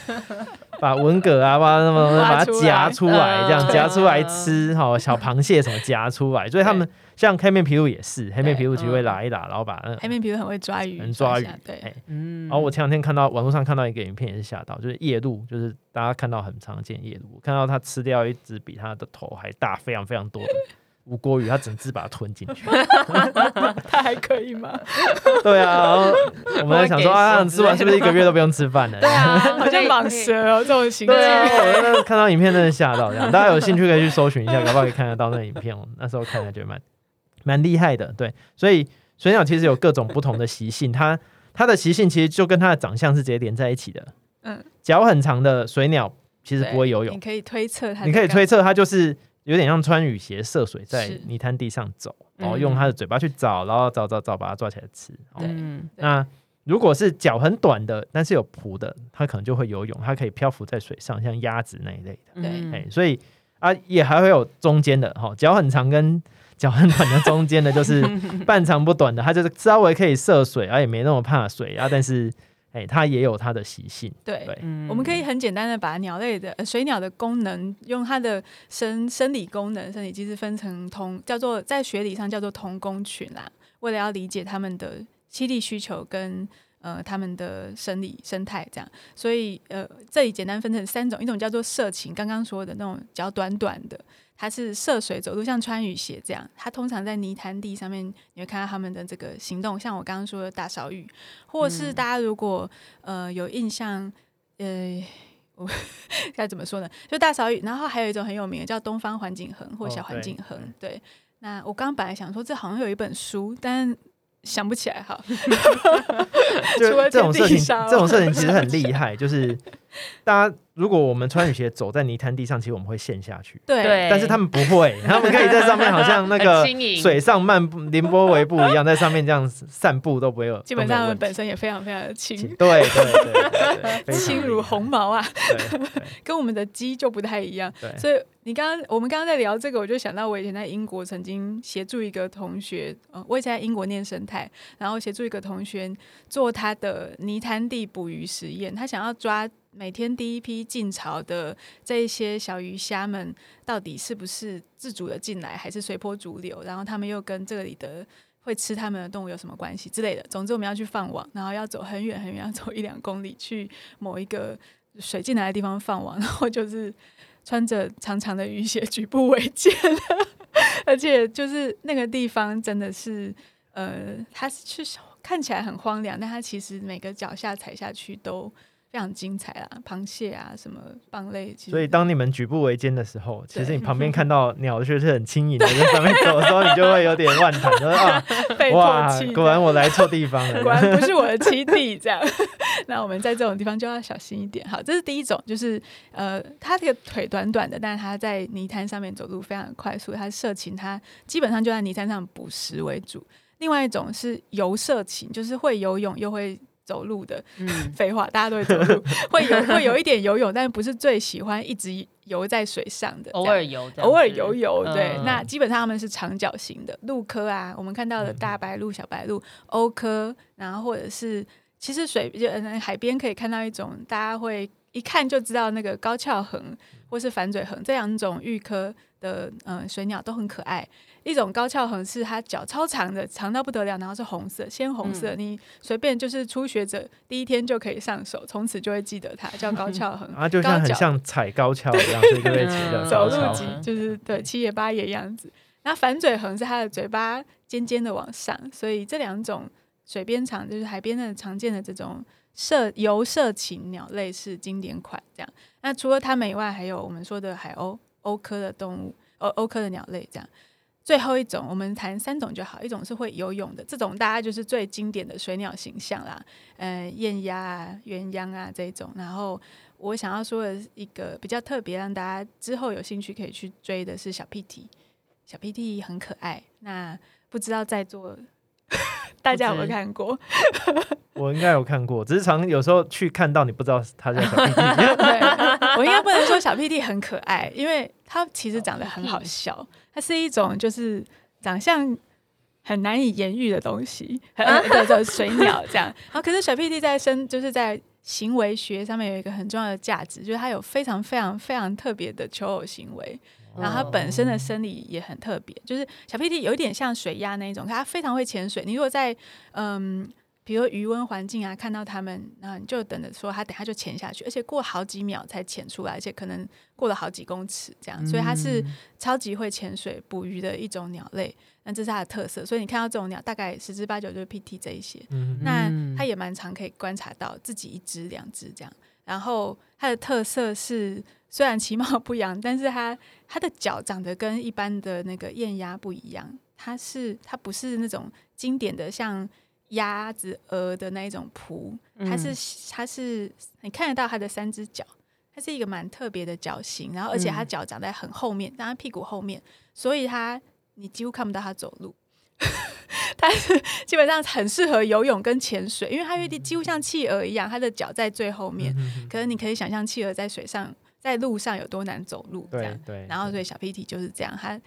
把文蛤啊，把什么把它夹出来，这样夹出来吃哈，小螃蟹什么夹出来，所以他们。像黑面琵鹭也是，黑面琵鹭其实会拉一拉，然后把黑面琵鹭很会抓鱼，能抓鱼。对，嗯。然后我前两天看到网络上看到一个影片，也是吓到，就是夜鹭，就是大家看到很常见夜鹭，看到它吃掉一只比它的头还大、非常非常多的 无锅鱼，它整只把它吞进去。它还可以吗？对啊，我们在想说啊，吃完是不是一个月都不用吃饭了？对啊，好像蟒蛇哦，这种形对啊，我看到影片真的吓到，这样大家有兴趣可以去搜寻一下，搞不好可以看得到那个影片哦。那时候看起来觉得蛮。蛮厉害的，对，所以水鸟其实有各种不同的习性，它它的习性其实就跟它的长相是直接连在一起的。嗯，脚很长的水鸟其实不会游泳，你可以推测它，你可以推测它就是有点像穿雨鞋涉水在泥滩地上走，然后用它的嘴巴去找，然后找找找把它抓起来吃。嗯，那如果是脚很短的，但是有蹼的，它可能就会游泳，它可以漂浮在水上，像鸭子那一类的。对，哎，所以啊，也还会有中间的哈，脚很长跟脚很短的中间的，就是 半长不短的，它就是稍微可以涉水，而也没那么怕水啊。但是，哎，它也有它的习性。对，我们可以很简单的把鸟类的水鸟的功能，用它的生生理功能、生理机制分成同叫做在学理上叫做同工群啦。为了要理解它们的栖地需求跟呃它们的生理生态这样，所以呃这里简单分成三种，一种叫做色禽，刚刚说的那种脚短短的。它是涉水走路，像穿雨鞋这样。它通常在泥滩地上面，你会看到它们的这个行动，像我刚刚说的大勺雨，或是大家如果呃有印象，呃，我 该怎么说呢？就大勺雨，然后还有一种很有名的叫东方环境恒或小环境恒。对，那我刚刚本来想说，这好像有一本书，但想不起来哈。就这种事情，这种事情其实很厉害，就是大家。如果我们穿雨鞋走在泥滩地上，其实我们会陷下去。对，但是他们不会，他们可以在上面，好像那个水上漫步、凌波微步一样，在上面这样散步都不会有。基本上他们本身也非常非常的轻。对对对，轻如鸿毛啊，跟我们的鸡就不太一样。所以你刚刚我们刚刚在聊这个，我就想到我以前在英国曾经协助一个同学，呃，我以前在英国念生态，然后协助一个同学做他的泥滩地捕鱼实验，他想要抓。每天第一批进巢的这一些小鱼虾们，到底是不是自主的进来，还是随波逐流？然后他们又跟这里的会吃他们的动物有什么关系之类的？总之，我们要去放网，然后要走很远很远，要走一两公里去某一个水进来的地方放网，然后就是穿着长长的雨鞋举步维艰，而且就是那个地方真的是，呃，它是看起来很荒凉，但它其实每个脚下踩下去都。非常精彩啊，螃蟹啊，什么蚌类。所以当你们举步维艰的时候，其实你旁边 看到鸟却是很轻盈的在上面走的时候，你就会有点万谈，说啊，哇，果然我来错地方了，果然不是我的栖地。这样，那我们在这种地方就要小心一点。好，这是第一种，就是呃，它这个腿短短的，但是它在泥滩上面走路非常快速。它射禽，它基本上就在泥滩上捕食为主。另外一种是游射禽，就是会游泳又会。走路的，废话，大家都会走路，会游会有一点游泳，但是不是最喜欢一直游在水上的，偶尔游，偶尔游游。对，那基本上他们是长脚型的鹭科啊，我们看到的大白鹿、小白鹿、鸥科，然后或者是其实水就海边可以看到一种大家会一看就知道那个高翘横或是反嘴横这两种玉科的嗯水鸟都很可爱。一种高翘横是它脚超长的，长到不得了，然后是红色，鲜红色。你随便就是初学者第一天就可以上手，从此就会记得它叫高翘横。啊，就像很像踩高跷一样，所以就会记得走路级就是对七爷八爷样子。那反嘴横是它的嘴巴尖尖的往上，所以这两种水边长就是海边的常见的这种射游射禽鸟类是经典款。这样，那除了它们以外，还有我们说的海鸥，鸥科的动物，鸥鸥科的鸟类这样。最后一种，我们谈三种就好。一种是会游泳的，这种大家就是最经典的水鸟形象啦，呃，雁鸭啊、鸳鸯啊这种。然后我想要说的一个比较特别，让大家之后有兴趣可以去追的是小屁屁。小屁屁很可爱，那不知道在座大家有没有看过？我应该有看过，只是常有时候去看到你不知道他叫小 屁屁。我应该不能说小屁屁很可爱，因为它其实长得很好笑。它是一种就是长相很难以言喻的东西，的的 水鸟这样。然后可是小屁屁在生就是在行为学上面有一个很重要的价值，就是它有非常非常非常特别的求偶行为。然后它本身的生理也很特别，就是小屁屁有一点像水鸭那一种，它非常会潜水。你如果在嗯。比如余温环境啊，看到它们，那你就等着说它等下就潜下去，而且过好几秒才潜出来，而且可能过了好几公尺这样，所以它是超级会潜水捕鱼的一种鸟类。那这是它的特色，所以你看到这种鸟，大概十之八九就是 PT 这一些。那它也蛮常可以观察到自己一只两只这样。然后它的特色是，虽然其貌不扬，但是它它的脚长得跟一般的那个燕鸭不一样，它是它不是那种经典的像。鸭子、鹅的那一种蹼，它是它是你看得到它的三只脚，它是一个蛮特别的脚型，然后而且它脚长在很后面，但它屁股后面，所以它你几乎看不到它走路，它是基本上很适合游泳跟潜水，因为它有点几乎像企鹅一样，它的脚在最后面，可是你可以想象企鹅在水上在路上有多难走路，这样，对，然后所以小 P T 就是这样，它。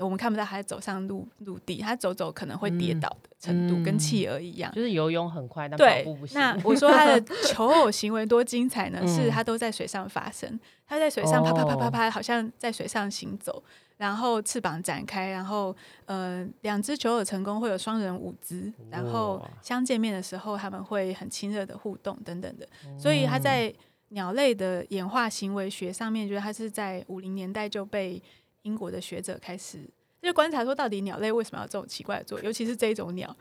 我们看不到它走上陆陆地，它走走可能会跌倒的程度，跟企鹅一样。就是游泳很快，但跑步不行。那我说它的 求偶行为多精彩呢？是它都在水上发生，它在水上啪啪啪啪啪，好像在水上行走，然后翅膀展开，然后呃，两只求偶成功会有双人舞姿，然后相见面的时候他们会很亲热的互动等等的。所以它在鸟类的演化行为学上面，就是它是在五零年代就被。英国的学者开始就观察说，到底鸟类为什么要这种奇怪的做，尤其是这种鸟，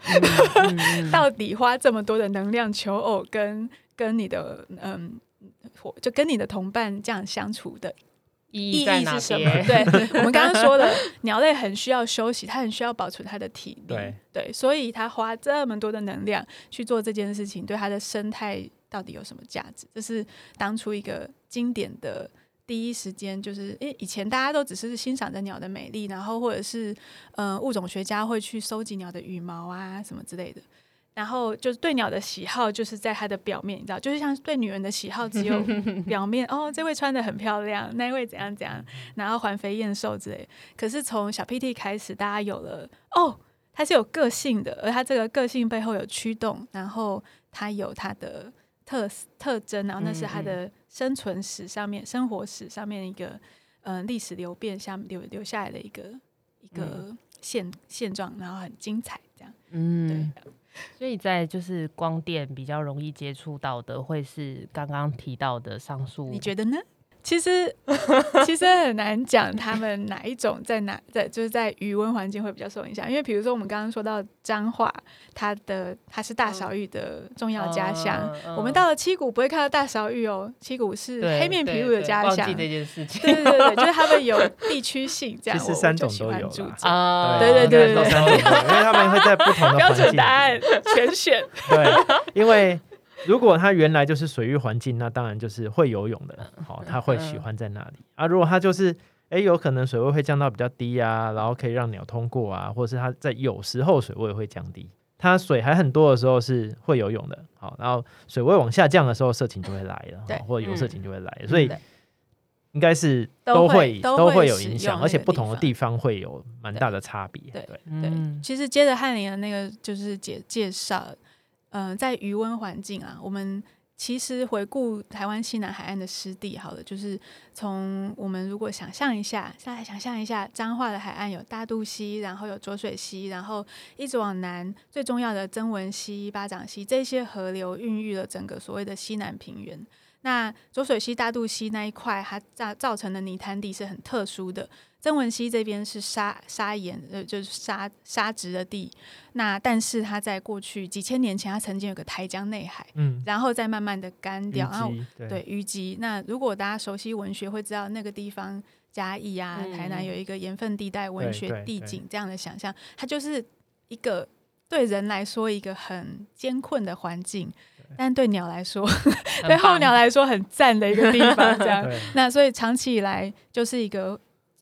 到底花这么多的能量求偶，跟跟你的嗯，就跟你的同伴这样相处的意义是什么？对 我们刚刚说了，鸟类很需要休息，它很需要保存它的体力，对对，所以它花这么多的能量去做这件事情，对它的生态到底有什么价值？这是当初一个经典的。第一时间就是，因为，以前大家都只是欣赏着鸟的美丽，然后或者是，呃，物种学家会去收集鸟的羽毛啊什么之类的，然后就是对鸟的喜好就是在它的表面，你知道，就是像对女人的喜好只有 表面，哦，这位穿的很漂亮，那位怎样怎样，然后环肥燕瘦之类。可是从小 PT 开始，大家有了，哦，它是有个性的，而它这个个性背后有驱动，然后它有它的特特征，然后那是它的。生存史上面、生活史上面一个，嗯，历史流变下留留下来的一个一个现现状，然后很精彩，这样。嗯，对。所以在就是光电比较容易接触到的，会是刚刚提到的上述。你觉得呢？其实 其实很难讲，他们哪一种在哪在就是在余温环境会比较受影响。因为比如说我们刚刚说到彰化，它的它是大小玉的重要家乡。我们到了七谷不会看到大小玉哦，七谷是黑面琵鹭的家乡。这件事情，对对对，就是 他们有地区性这样。其实三种都有啊，对对对对对，因为他们会在不同的 标准答案全选。对，因为。如果它原来就是水域环境，那当然就是会游泳的，好，它会喜欢在那里。啊。如果它就是，哎，有可能水位会降到比较低啊，然后可以让鸟通过啊，或者是它在有时候水位会降低，它水还很多的时候是会游泳的，好，然后水位往下降的时候，色情就会来了，或者有色情就会来，所以应该是都会都会有影响，而且不同的地方会有蛮大的差别。对对，其实接着翰林的那个就是介介绍，嗯，在余温环境啊，我们。其实回顾台湾西南海岸的湿地，好了，就是从我们如果想象一下，再来想象一下彰化的海岸有大肚溪，然后有浊水溪，然后一直往南，最重要的曾文溪、巴掌溪这些河流孕育了整个所谓的西南平原。那浊水溪、大肚溪那一块，它造造成的泥滩地是很特殊的。曾文溪这边是沙沙岩，呃，就是沙沙质的地。那但是它在过去几千年前，它曾经有个台江内海，嗯，然后再慢慢的干掉，然后对淤积。那如果大家熟悉文学，会知道那个地方嘉义啊、台南有一个盐分地带文学地景这样的想象，它就是一个对人来说一个很艰困的环境，但对鸟来说，对候鸟来说很赞的一个地方。这样，那所以长期以来就是一个。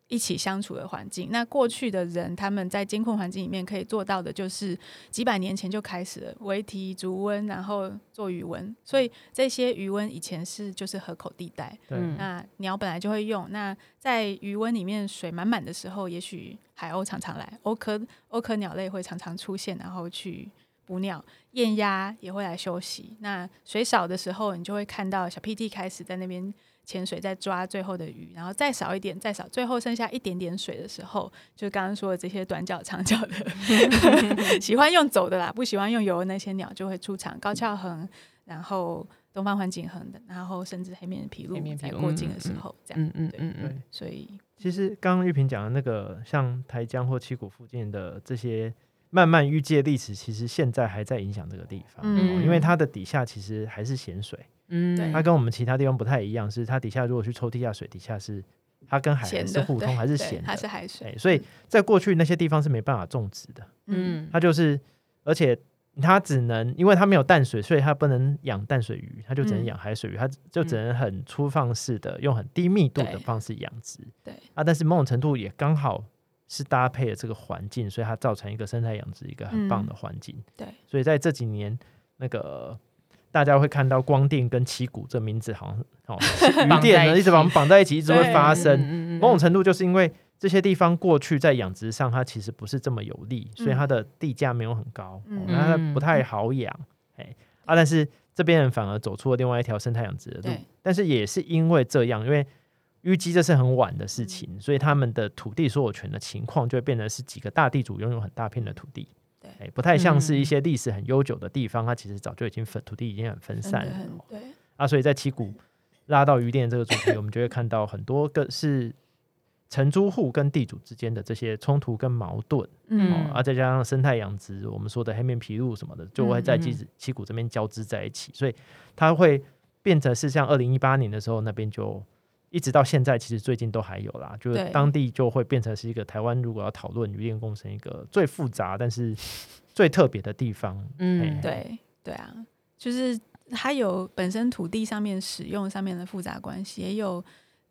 一起相处的环境，那过去的人他们在监控环境里面可以做到的，就是几百年前就开始了围堤逐温，然后做余温。所以这些余温以前是就是河口地带，那鸟本来就会用。那在余温里面水满满的时候，也许海鸥常常来，鸥科鸥科鸟类会常常出现，然后去捕鸟。雁鸭也会来休息。那水少的时候，你就会看到小 PT 开始在那边。潜水在抓最后的鱼，然后再少一点，再少，最后剩下一点点水的时候，就刚刚说的这些短脚长脚的，喜欢用走的啦，不喜欢用游的那些鸟就会出场。高翘鸻，然后东方环景鸻的，然后甚至黑面琵鹭在过境的时候，这样，嗯嗯嗯嗯，所以其实刚刚玉萍讲的那个，像台江或七股附近的这些慢慢淤积的历史，其实现在还在影响这个地方，嗯，因为它的底下其实还是咸水。嗯，它跟我们其他地方不太一样，是它底下如果去抽地下水，底下是它跟海是互通，还是咸的？它是海水。所以在过去那些地方是没办法种植的。嗯，它就是，而且它只能，因为它没有淡水，所以它不能养淡水鱼，它就只能养海水鱼，它就只能很粗放式的用很低密度的方式养殖。对啊，但是某种程度也刚好是搭配了这个环境，所以它造成一个生态养殖一个很棒的环境。对，所以在这几年那个。大家会看到光电跟旗鼓这名字，好像哦，鱼电呢一直把我们绑在一起，一直会发生。某种程度就是因为这些地方过去在养殖上，它其实不是这么有利，所以它的地价没有很高，它不太好养。哎啊，但是这边人反而走出了另外一条生态养殖的路。但是也是因为这样，因为淤积这是很晚的事情，所以他们的土地所有权的情况就会变得是几个大地主拥有很大片的土地。哎，不太像是一些历史很悠久的地方，它其实早就已经分土地已经很分散了。对啊，所以在七股拉到鱼店这个主题，我们就会看到很多个是承租户跟地主之间的这些冲突跟矛盾。嗯，啊，再加上生态养殖，我们说的黑面皮鹭什么的，就会在七七股这边交织在一起，所以它会变成是像二零一八年的时候那边就。一直到现在，其实最近都还有啦，就是当地就会变成是一个台湾如果要讨论渔业工程一个最复杂但是最特别的地方。嗯，对对啊，就是它有本身土地上面使用上面的复杂关系，也有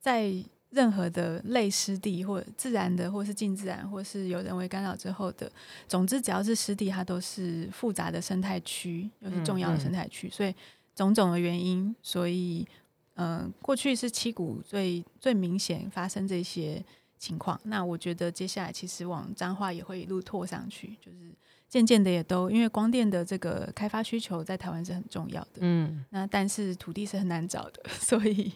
在任何的类湿地或者自然的，或是近自然，或是有人为干扰之后的，总之只要是湿地，它都是复杂的生态区，又是重要的生态区，所以种种的原因，所以。嗯，过去是七股最最明显发生这些情况。那我觉得接下来其实往彰化也会一路拓上去，就是渐渐的也都因为光电的这个开发需求在台湾是很重要的。嗯，那但是土地是很难找的，所以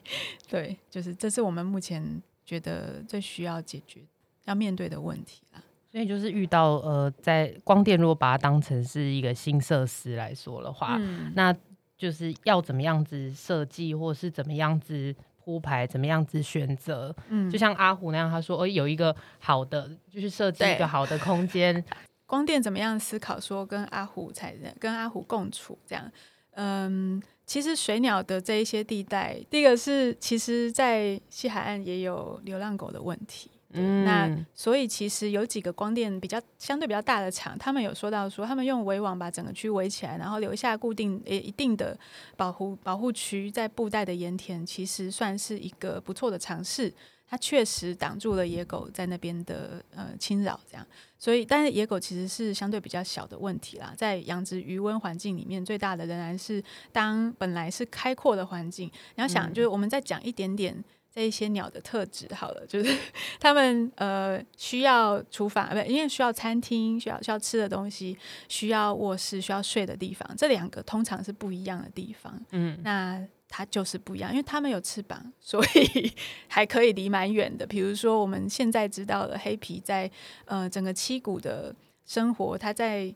对，就是这是我们目前觉得最需要解决、要面对的问题啦。所以就是遇到呃，在光电如果把它当成是一个新设施来说的话，嗯那。就是要怎么样子设计，或是怎么样子铺排，怎么样子选择。嗯，就像阿虎那样，他说：“哦，有一个好的，就是设计一个好的空间。光电怎么样思考？说跟阿虎才跟阿虎共处这样。嗯，其实水鸟的这一些地带，第一个是，其实在西海岸也有流浪狗的问题。嗯，那所以其实有几个光电比较相对比较大的厂，他们有说到说，他们用围网把整个区围起来，然后留下固定诶一定的保护保护区，在布袋的盐田，其实算是一个不错的尝试。它确实挡住了野狗在那边的呃侵扰，这样。所以，但是野狗其实是相对比较小的问题啦，在养殖余温环境里面，最大的仍然是当本来是开阔的环境，你要想，就是我们再讲一点点。这一些鸟的特质好了，就是 他们呃需要厨房，不，因为需要餐厅，需要需要吃的东西，需要卧室，需要睡的地方，这两个通常是不一样的地方。嗯，那它就是不一样，因为它们有翅膀，所以 还可以离蛮远的。比如说我们现在知道的黑皮在呃整个七股的生活，它在。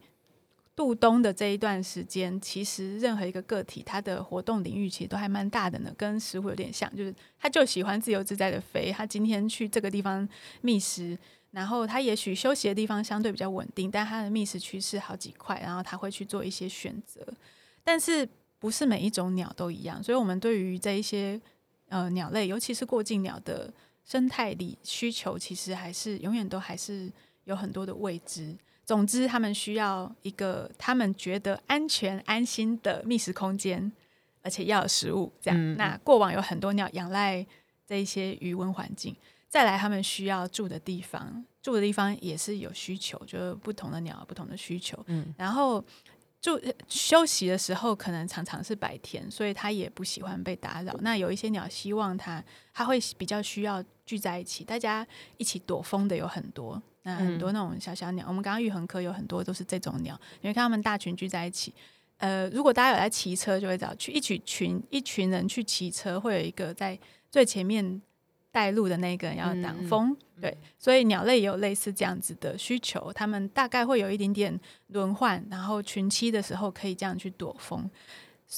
度冬的这一段时间，其实任何一个个体，它的活动领域其实都还蛮大的呢，跟食虎有点像，就是它就喜欢自由自在的飞。它今天去这个地方觅食，然后它也许休息的地方相对比较稳定，但它的觅食区是好几块，然后它会去做一些选择。但是不是每一种鸟都一样，所以我们对于这一些呃鸟类，尤其是过境鸟的生态里需求，其实还是永远都还是有很多的未知。总之，他们需要一个他们觉得安全、安心的觅食空间，而且要有食物。这样，那过往有很多鸟仰赖这一些余温环境。再来，他们需要住的地方，住的地方也是有需求，就是不同的鸟不同的需求。嗯，然后住休息的时候，可能常常是白天，所以它也不喜欢被打扰。那有一些鸟希望它，它会比较需要聚在一起，大家一起躲风的有很多。那很多那种小小鸟，我们刚刚玉恒科有很多都是这种鸟，你会看它们大群聚在一起。呃，如果大家有在骑车，就会找去一群群一群人去骑车，会有一个在最前面带路的那个人要挡风。对，所以鸟类也有类似这样子的需求，他们大概会有一点点轮换，然后群栖的时候可以这样去躲风。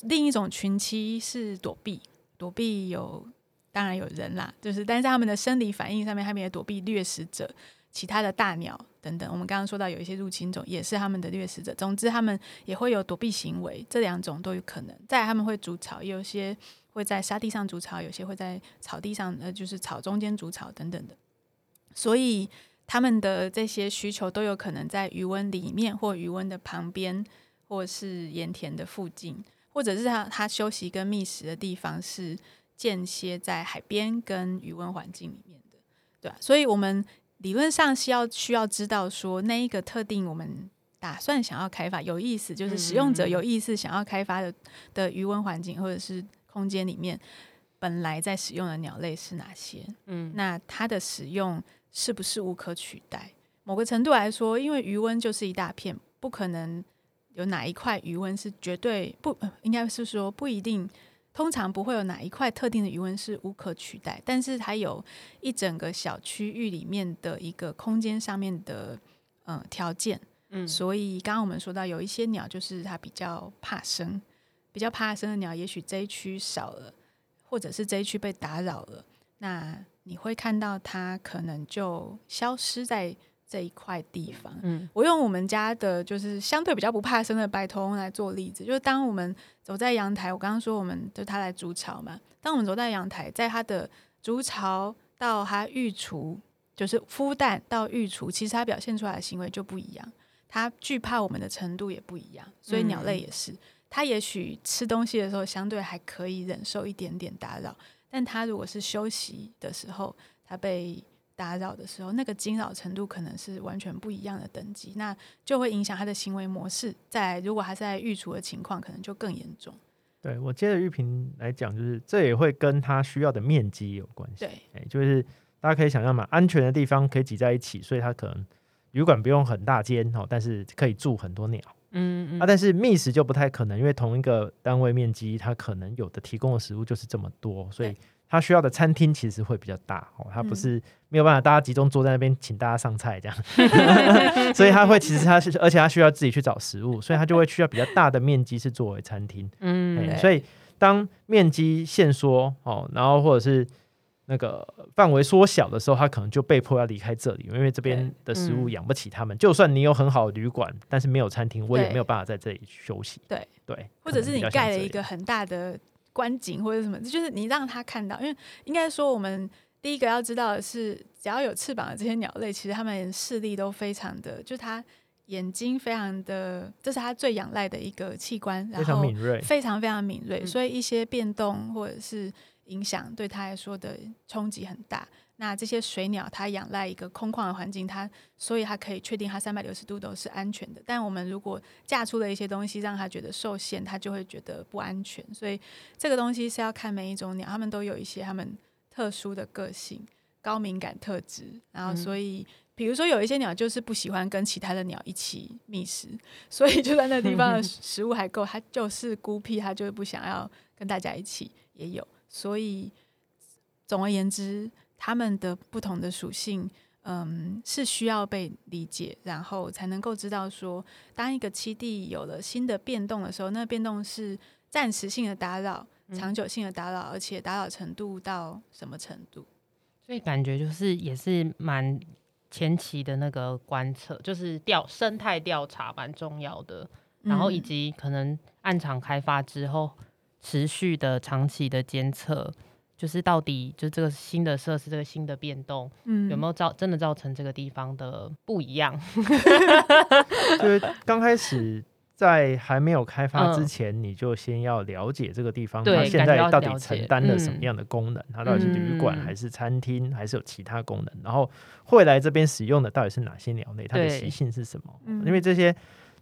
另一种群栖是躲避，躲避有当然有人啦，就是但是他们的生理反应上面，他们也躲避掠食者。其他的大鸟等等，我们刚刚说到有一些入侵种也是他们的掠食者。总之，他们也会有躲避行为，这两种都有可能。再他们会筑巢，有些会在沙地上筑巢，有些会在草地上，呃，就是草中间筑巢等等的。所以，他们的这些需求都有可能在余温里面，或余温的旁边，或是盐田的附近，或者是他他休息跟觅食的地方是间歇在海边跟余温环境里面的，对吧？所以，我们。理论上是要需要知道说那一个特定我们打算想要开发有意思，就是使用者有意思想要开发的的余温环境或者是空间里面，本来在使用的鸟类是哪些？嗯，那它的使用是不是无可取代？某个程度来说，因为余温就是一大片，不可能有哪一块余温是绝对不，应该是说不一定。通常不会有哪一块特定的余温是无可取代，但是它有一整个小区域里面的一个空间上面的嗯条件，嗯，所以刚刚我们说到有一些鸟就是它比较怕生，比较怕生的鸟，也许这一区少了，或者是这一区被打扰了，那你会看到它可能就消失在。这一块地方，嗯，我用我们家的就是相对比较不怕生的白头翁来做例子，就是当我们走在阳台，我刚刚说我们就它来筑巢嘛，当我们走在阳台，在它的筑巢到它育雏，就是孵蛋到育雏，其实它表现出来的行为就不一样，它惧怕我们的程度也不一样，所以鸟类也是，它也许吃东西的时候相对还可以忍受一点点打扰，但他如果是休息的时候，他被打扰的时候，那个惊扰程度可能是完全不一样的等级，那就会影响他的行为模式。在如果他在育雏的情况，可能就更严重。对我接着玉萍来讲，就是这也会跟他需要的面积有关系。对，哎，就是大家可以想象嘛，安全的地方可以挤在一起，所以他可能旅馆不用很大间哦，但是可以住很多鸟。嗯嗯啊，但是觅食就不太可能，因为同一个单位面积，它可能有的提供的食物就是这么多，所以。它需要的餐厅其实会比较大哦，它不是没有办法大家集中坐在那边请大家上菜这样，所以它会其实它是而且它需要自己去找食物，所以它就会需要比较大的面积是作为餐厅。嗯，所以当面积限缩哦，然后或者是那个范围缩小的时候，他可能就被迫要离开这里，因为这边的食物养不起他们。就算你有很好的旅馆，但是没有餐厅，我也没有办法在这里休息。对对，或者是你盖了一个很大的。观景或者什么，就是你让他看到，因为应该说，我们第一个要知道的是，只要有翅膀的这些鸟类，其实它们视力都非常的，就是它眼睛非常的，这是它最仰赖的一个器官，非常敏锐，非常非常敏锐，所以一些变动或者是影响对他来说的冲击很大。那这些水鸟，它仰赖一个空旷的环境，它所以它可以确定它三百六十度都是安全的。但我们如果架出了一些东西，让它觉得受限，它就会觉得不安全。所以这个东西是要看每一种鸟，它们都有一些它们特殊的个性、高敏感特质，然后所以。比如说，有一些鸟就是不喜欢跟其他的鸟一起觅食，所以就在那地方的 食物还够，它就是孤僻，它就是不想要跟大家一起。也有，所以总而言之，他们的不同的属性，嗯，是需要被理解，然后才能够知道说，当一个栖地有了新的变动的时候，那变动是暂时性的打扰、长久性的打扰，而且打扰程度到什么程度？所以感觉就是也是蛮。前期的那个观测就是调生态调查蛮重要的，然后以及可能暗场开发之后持续的长期的监测，就是到底就这个新的设施这个新的变动，嗯，有没有造真的造成这个地方的不一样？就是刚开始。在还没有开发之前，你就先要了解这个地方，它现在到底承担了什么样的功能？它到底是旅馆还是餐厅，还是有其他功能？然后会来这边使用的到底是哪些鸟类？它的习性是什么？因为这些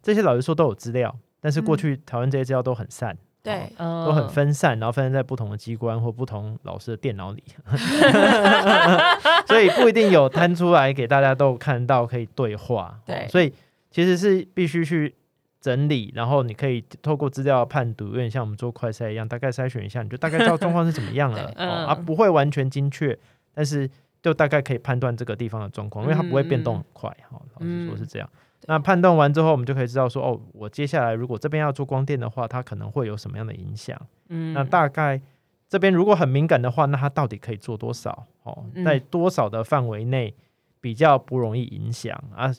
这些老实说都有资料，但是过去台湾这些资料都很散，对，都很分散，然后分散在不同的机关或不同老师的电脑里，所以不一定有摊出来给大家都看到可以对话。对，所以其实是必须去。整理，然后你可以透过资料判读，有点像我们做快筛一样，大概筛选一下，你就大概知道状况是怎么样了，啊不会完全精确，但是就大概可以判断这个地方的状况，因为它不会变动很快，哈，老实说是这样。那判断完之后，我们就可以知道说，哦，我接下来如果这边要做光电的话，它可能会有什么样的影响？嗯，那大概这边如果很敏感的话，那它到底可以做多少？哦，在多少的范围内比较不容易影响啊？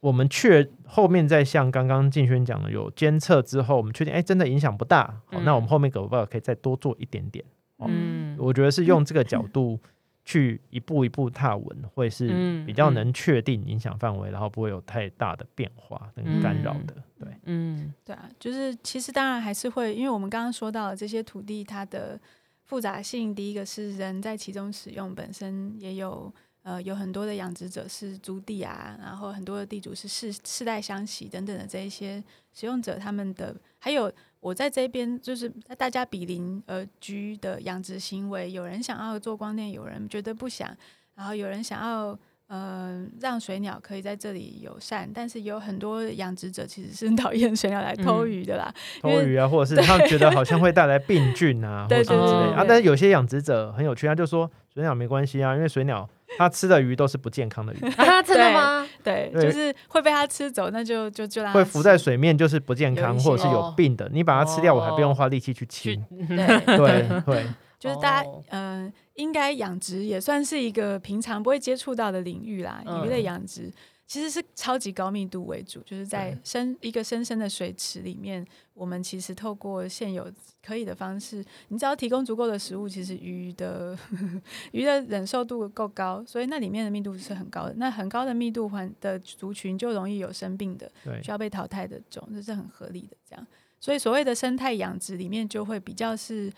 我们确后面再像刚刚静轩讲的，有监测之后，我们确定哎，真的影响不大。好，那我们后面可不可以再多做一点点？嗯，我觉得是用这个角度去一步一步踏稳，会是比较能确定影响范围，然后不会有太大的变化跟干扰的。对，嗯，对啊，就是其实当然还是会，因为我们刚刚说到了这些土地它的复杂性，第一个是人在其中使用本身也有。呃，有很多的养殖者是租地啊，然后很多的地主是世世代相袭等等的这一些使用者，他们的还有我在这边就是大家比邻而居的养殖行为，有人想要做光电，有人觉得不想，然后有人想要。呃，让水鸟可以在这里友善，但是有很多养殖者其实是 讨厌水鸟来偷鱼的啦。偷鱼啊，或者是他们觉得好像会带来病菌啊，或者之类啊。但是有些养殖者很有趣，他就说水鸟没关系啊，因为水鸟它吃的鱼都是不健康的鱼。真的吗？对，就是会被它吃走，那就就就让会浮在水面就是不健康或者是有病的。你把它吃掉，我还不用花力气去清。对 对。就是大家，嗯，应该养殖也算是一个平常不会接触到的领域啦。鱼类养殖其实是超级高密度为主，就是在深一个深深的水池里面，我们其实透过现有可以的方式，你只要提供足够的食物，其实鱼的 鱼的忍受度够高，所以那里面的密度是很高的。那很高的密度环的族群就容易有生病的，需要被淘汰的种，这是很合理的。这样，所以所谓的生态养殖里面就会比较是。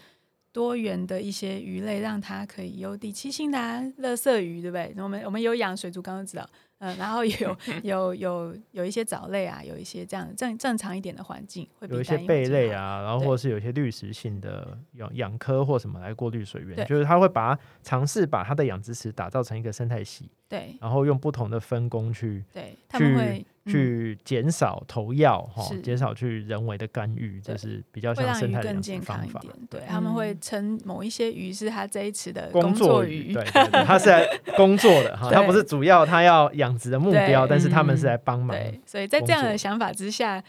多元的一些鱼类，让它可以有底栖性的乐色鱼，对不对？我们我们有养水族，刚刚知道，嗯，然后有 有有有一些藻类啊，有一些这样正正常一点的环境，会有一些贝类啊，然后或者是有一些滤食性的养养科或什么来过滤水源，就是它会把尝试把它的养殖池打造成一个生态系，对，然后用不同的分工去，对，他们会。去减少投药哈，减少去人为的干预，这是比较像生态更健康一点。对，他们会称某一些鱼是他这一次的工作鱼，对，他是来工作的哈，他不是主要他要养殖的目标，但是他们是来帮忙。对，所以在这样的想法之下，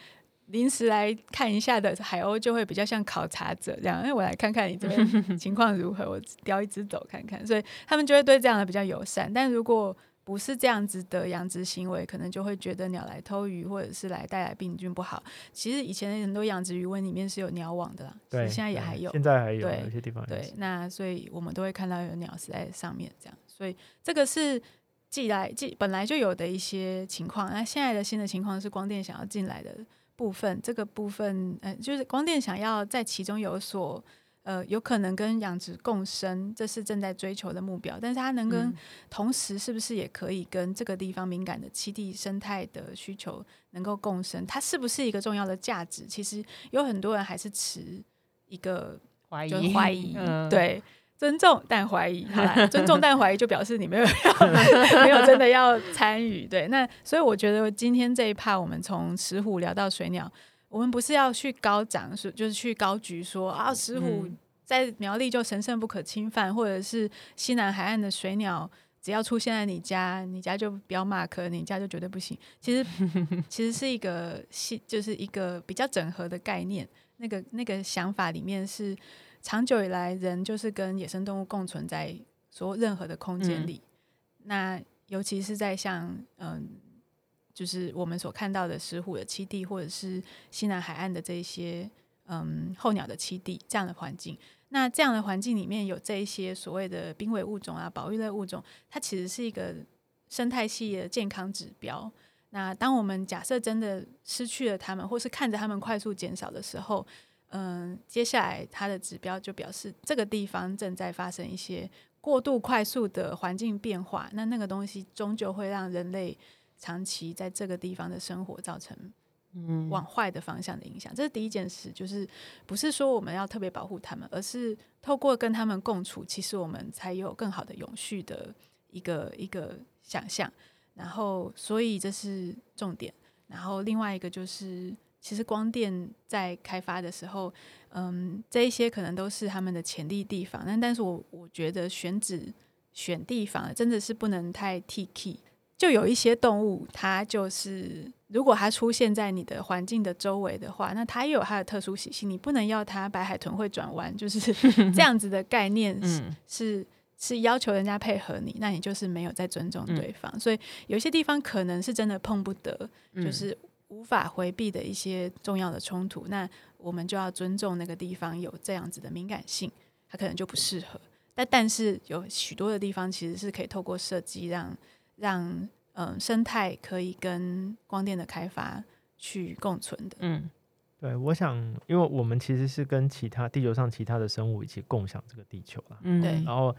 临时来看一下的海鸥就会比较像考察者这样，哎，我来看看你这边情况如何，我叼一只走看看，所以他们就会对这样的比较友善。但如果不是这样子的养殖行为，可能就会觉得鸟来偷鱼，或者是来带来病菌不好。其实以前很多养殖鱼温里面是有鸟网的啦，对，现在也还有，现在还有，有些地方对。那所以我们都会看到有鸟死在上面，这样。所以这个是寄来寄本来就有的一些情况。那现在的新的情况是光电想要进来的部分，这个部分，嗯，就是光电想要在其中有所。呃，有可能跟养殖共生，这是正在追求的目标。但是它能跟同时，是不是也可以跟这个地方敏感的栖地生态的需求能够共生？它是不是一个重要的价值？其实有很多人还是持一个怀疑，怀疑。对，尊重但怀疑，好啦，尊重但怀疑就表示你没有要 没有真的要参与。对，那所以我觉得今天这一趴，我们从石虎聊到水鸟，我们不是要去高涨，是就是去高举说啊，石虎在苗栗就神圣不可侵犯，或者是西南海岸的水鸟只要出现在你家，你家就不要 mark，你家就绝对不行。其实 其实是一个系，就是一个比较整合的概念。那个那个想法里面是。长久以来，人就是跟野生动物共存在所任何的空间里。那尤其是在像嗯，就是我们所看到的石虎的栖地，或者是西南海岸的这些嗯候鸟的栖地这样的环境。那这样的环境里面有这一些所谓的濒危物种啊、保育类物种，它其实是一个生态系的健康指标。那当我们假设真的失去了它们，或是看着它们快速减少的时候，嗯，接下来它的指标就表示这个地方正在发生一些过度快速的环境变化，那那个东西终究会让人类长期在这个地方的生活造成嗯往坏的方向的影响。这是第一件事，就是不是说我们要特别保护他们，而是透过跟他们共处，其实我们才有更好的永续的一个一个想象。然后，所以这是重点。然后另外一个就是。其实光电在开发的时候，嗯，这一些可能都是他们的潜力地方。但但是我我觉得选址选地方真的是不能太 T K。就有一些动物，它就是如果它出现在你的环境的周围的话，那它也有它的特殊习性。你不能要它白海豚会转弯，就是 这样子的概念 是是是要求人家配合你，那你就是没有在尊重对方。所以有些地方可能是真的碰不得，就是。无法回避的一些重要的冲突，那我们就要尊重那个地方有这样子的敏感性，它可能就不适合。但但是有许多的地方其实是可以透过设计让让嗯生态可以跟光电的开发去共存的。嗯，对，我想，因为我们其实是跟其他地球上其他的生物一起共享这个地球了。嗯，对，然后。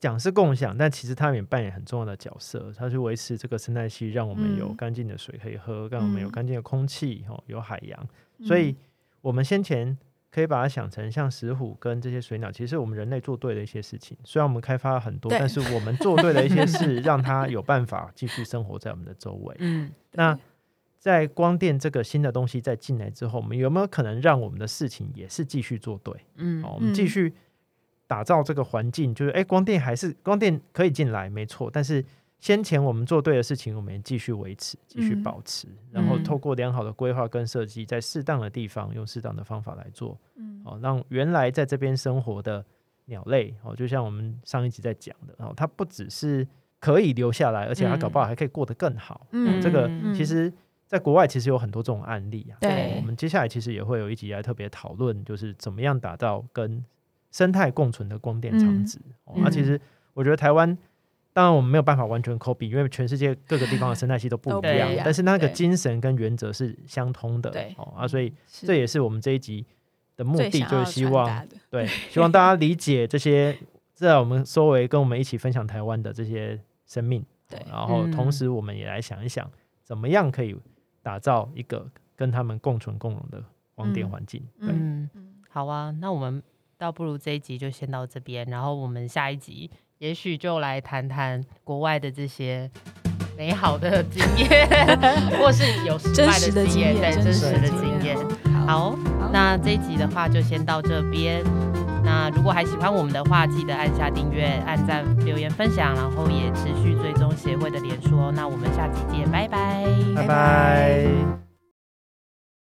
讲是共享，但其实它也扮演很重要的角色。它去维持这个生态系，让我们有干净的水可以喝，让我们有干净的空气，哦，有海洋。所以，我们先前可以把它想成像石虎跟这些水鸟，其实我们人类做对的一些事情。虽然我们开发了很多，但是我们做对的一些事，让它有办法继续生活在我们的周围。嗯，那在光电这个新的东西再进来之后，我们有没有可能让我们的事情也是继续做对？嗯，我们继续。打造这个环境，就是哎，光电还是光电可以进来，没错。但是先前我们做对的事情，我们继续维持，继续保持，然后透过良好的规划跟设计，在适当的地方用适当的方法来做，嗯，哦，让原来在这边生活的鸟类，哦，就像我们上一集在讲的，哦，它不只是可以留下来，而且它搞不好还可以过得更好。嗯，这个其实在国外其实有很多这种案例啊。对，我们接下来其实也会有一集来特别讨论，就是怎么样打造跟生态共存的光电场址，那其实我觉得台湾，当然我们没有办法完全 copy，因为全世界各个地方的生态系都不一样，但是那个精神跟原则是相通的，哦啊，所以这也是我们这一集的目的，就是希望 对，希望大家理解这些，在我们周围跟我们一起分享台湾的这些生命，对，然后同时我们也来想一想，怎么样可以打造一个跟他们共存共荣的光电环境，嗯，好啊，那我们。倒不如这一集就先到这边，然后我们下一集也许就来谈谈国外的这些美好的经验，或是有失败的经验，真实的经验。好，那这一集的话就先到这边。那如果还喜欢我们的话，记得按下订阅、按赞、留言、分享，然后也持续追踪协会的脸书哦。那我们下集见，拜拜，拜拜。